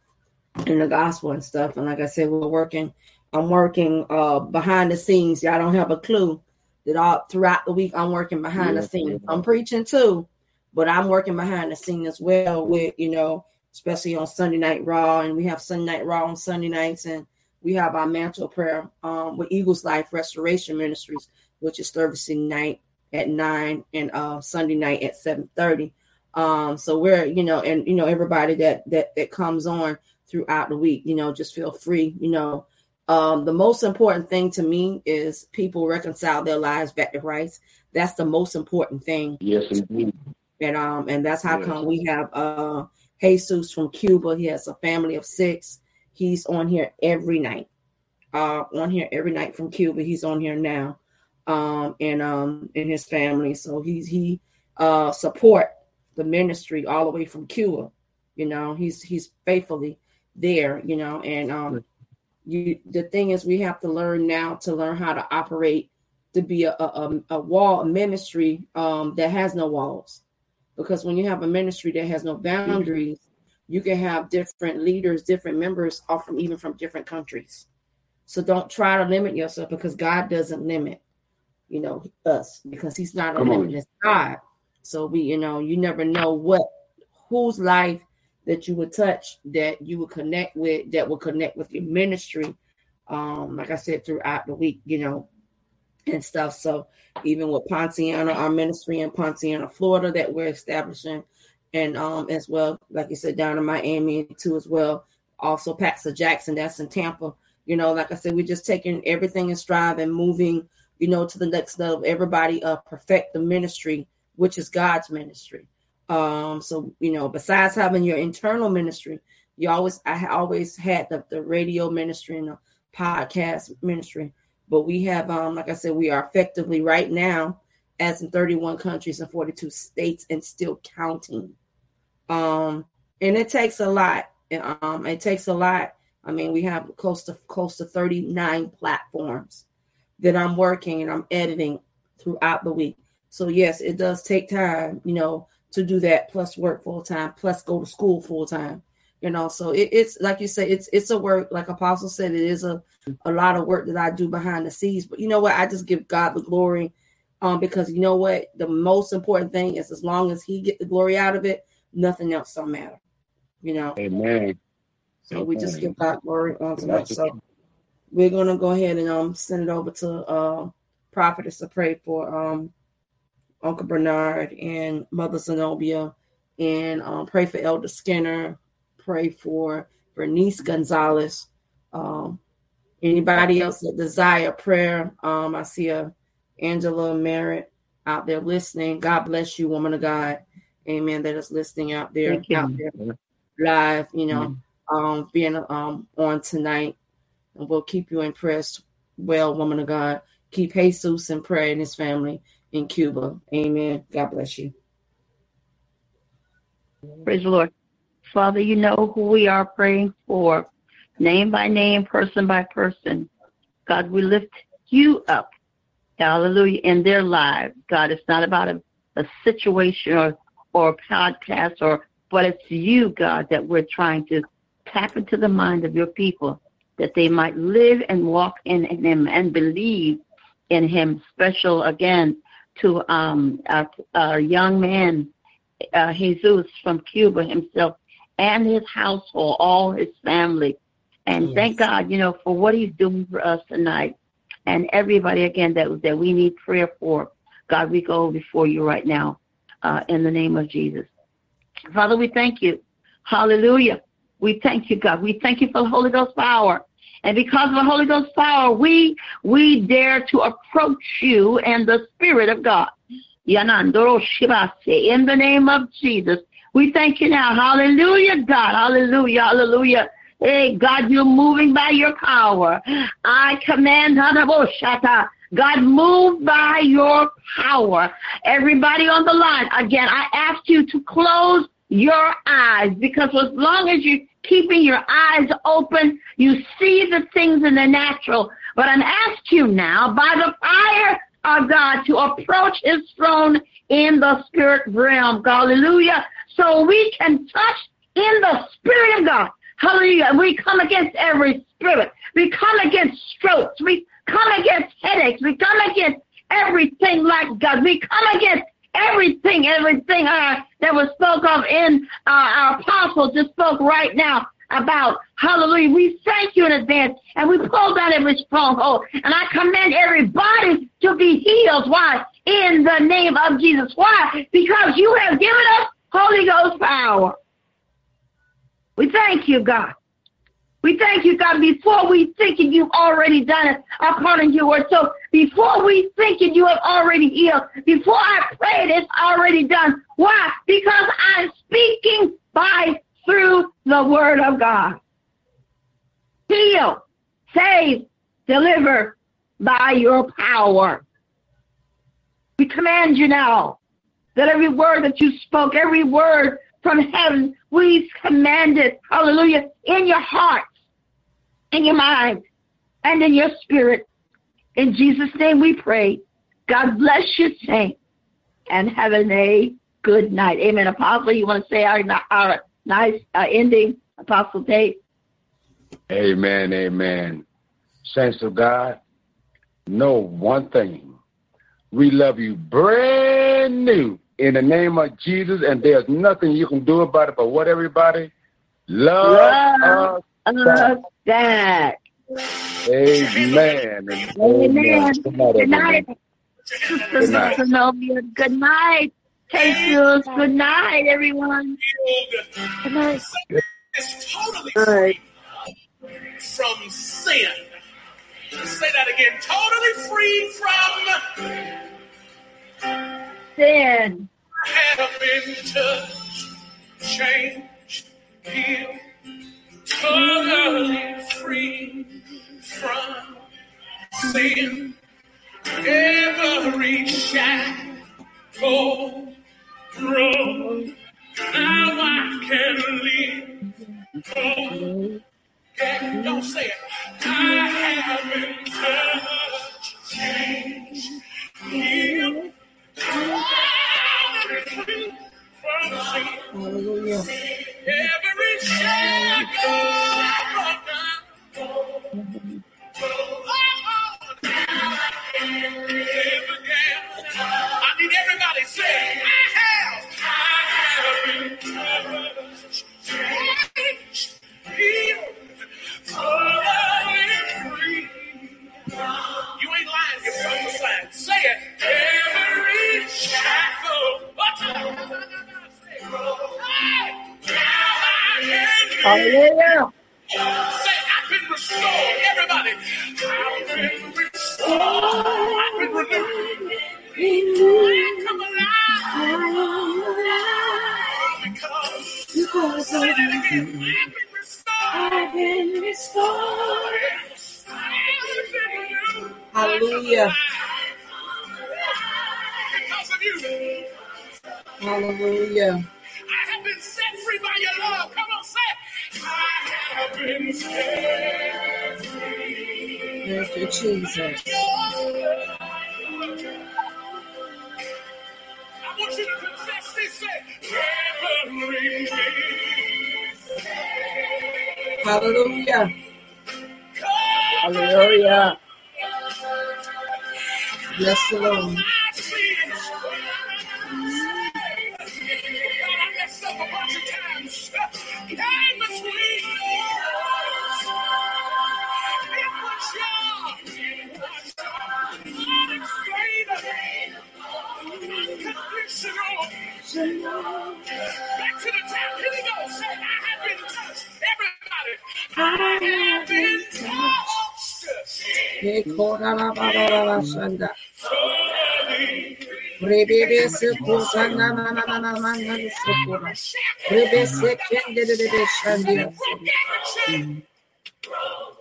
in the gospel and stuff. And like I said, we're working. I'm working uh behind the scenes. Y'all don't have a clue that all throughout the week I'm working behind yeah, the scenes. I'm preaching too, but I'm working behind the scenes as well with you know, especially on Sunday night raw, and we have Sunday night raw on Sunday nights, and we have our mantle prayer um, with Eagles Life Restoration Ministries, which is servicing night at nine and uh, Sunday night at seven thirty. Um, so we're you know, and you know everybody that that that comes on throughout the week, you know, just feel free. You know, um, the most important thing to me is people reconcile their lives back to Christ. That's the most important thing. Yes, indeed. And um, and that's how yes. come we have uh Jesus from Cuba. He has a family of six He's on here every night. Uh, on here every night from Cuba. He's on here now, um, and um, and his family. So he's he uh support the ministry all the way from Cuba. You know, he's he's faithfully there. You know, and um, you the thing is, we have to learn now to learn how to operate to be a a, a wall a ministry um that has no walls, because when you have a ministry that has no boundaries you can have different leaders, different members, all from even from different countries. So don't try to limit yourself because God doesn't limit, you know, us because He's not a limitless God. So we, you know, you never know what whose life that you would touch, that you would connect with, that will connect with your ministry. Um, like I said, throughout the week, you know, and stuff. So even with Pontiana, our ministry in Pontiana, Florida, that we're establishing, and um as well, like you said, down in Miami too as well. Also, Paxton Jackson, that's in Tampa. You know, like I said, we're just taking everything in stride and moving, you know, to the next level. Everybody uh perfect the ministry, which is God's ministry. Um, so you know, besides having your internal ministry, you always I always had the, the radio ministry and the podcast ministry. But we have um, like I said, we are effectively right now as in 31 countries and 42 states and still counting. Um, and it takes a lot. Um, it takes a lot. I mean, we have close to close to 39 platforms that I'm working and I'm editing throughout the week. So yes, it does take time, you know, to do that plus work full time, plus go to school full time. You know, so it, it's like you say, it's it's a work, like Apostle said, it is a, a lot of work that I do behind the scenes. But you know what? I just give God the glory. Um, because you know what? The most important thing is as long as he get the glory out of it, nothing else don't matter. You know. Amen. So Amen. we just give God glory on tonight. So we're gonna go ahead and um send it over to uh prophetess to pray for um Uncle Bernard and Mother Zenobia and um pray for Elder Skinner, pray for Bernice Gonzalez. Um anybody else that desire prayer. Um I see a Angela Merritt out there listening. God bless you, woman of God amen, that is listening out there, out there live, you know, mm-hmm. um, being um on tonight. And we'll keep you impressed. Well, woman of God, keep Jesus in prayer and his family in Cuba. Amen. God bless you. Praise the Lord. Father, you know who we are praying for, name by name, person by person. God, we lift you up. Hallelujah. In their lives. God, it's not about a, a situation or or podcast or but it's you, God, that we're trying to tap into the mind of your people that they might live and walk in, in him and believe in him. Special again to um, our, our young man, uh, Jesus from Cuba himself and his household, all his family. And yes. thank God, you know, for what he's doing for us tonight. And everybody again that that we need prayer for. God, we go before you right now uh, in the name of Jesus. Father, we thank you. Hallelujah. We thank you, God. We thank you for the Holy Ghost power. And because of the Holy Ghost power, we we dare to approach you and the Spirit of God. In the name of Jesus, We thank you now. Hallelujah, God. Hallelujah. Hallelujah. Hey, God, you're moving by your power. I command. God, move by your power. Everybody on the line, again, I ask you to close your eyes because as long as you're keeping your eyes open, you see the things in the natural. But I'm asking you now, by the fire of God, to approach his throne in the spirit realm. Hallelujah. So we can touch in the spirit of God. Hallelujah. We come against every spirit. We come against strokes. We come against headaches. We come against everything like God. We come against everything, everything uh, that was spoke of in uh, our apostle just spoke right now about hallelujah. We thank you in advance and we pull down every stronghold. And I command everybody to be healed. Why? In the name of Jesus. Why? Because you have given us Holy Ghost power. We thank you, God. We thank you, God, before we think it, you've already done it according to your word. So before we think it, you have already healed. Before I pray it, it's already done. Why? Because I'm speaking by through the word of God. Heal, save, deliver by your power. We command you now that every word that you spoke, every word from heaven, we command it, hallelujah, in your heart, in your mind, and in your spirit. In Jesus' name we pray. God bless you, saint, and have a good night. Amen. Apostle, you want to say our, our nice uh, ending, Apostle Dave? Amen, amen. Saints of God, know one thing. We love you brand new in the name of Jesus, and there's nothing you can do about it. But what everybody love, love us back. Amen. Amen. Amen. Good night, good night. Good night. Good night. Jesus. Good night, everyone. Good night. It's totally free from sin. Say that again. Totally free from sin. Have been touched, changed, healed, totally free from sin. Every shackle broke. Now I can live. Oh, yeah, don't say it. I have been touched, changed, healed. Hallelujah. Every broken. I need everybody say, I have, I have been totally free. You ain't lying, you're prophesying. Say it. Every shackle. Hallelujah. Say, I've been restored. Everybody. I've been restored. I've been renewed. I come alive. Because. I've been restored. I've been renewed. Hallelujah. Because of you. Hallelujah. I have been set free by your love. Come on, say it. I have been set free. Thank you, Jesus. I want you to confess this. Say, every Hallelujah. Hallelujah. Bless the Lord. Back to the top. Here we go. I have been touched. Everybody. I have been touched. Hey, Korababababashanda.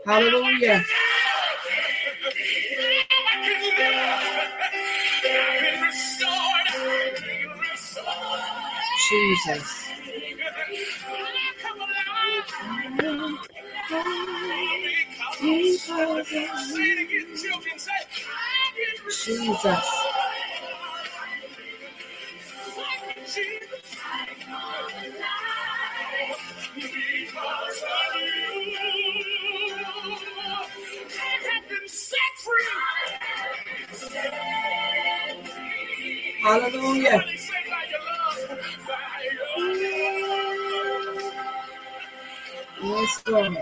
Hallelujah. Jesus. Jesus. Hallelujah. Yes, Lord.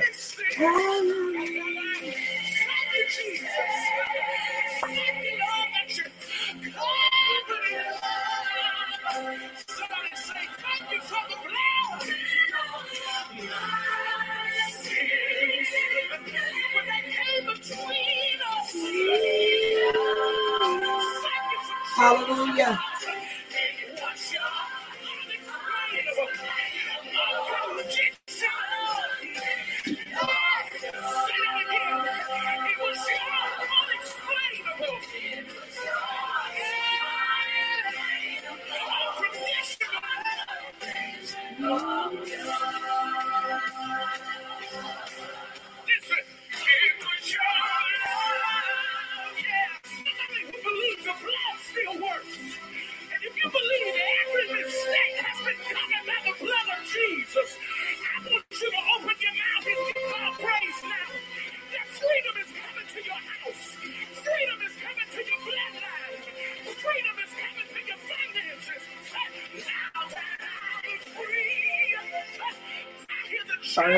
Hallelujah.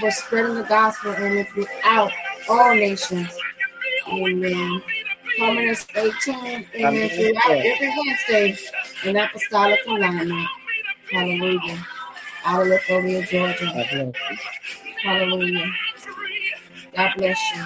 Lord spreading the gospel and throughout all nations. Amen. Romans 18, amen. Throughout every Wednesday, in apostolic alignment. Hallelujah. I will look Georgia. Hallelujah. God bless you.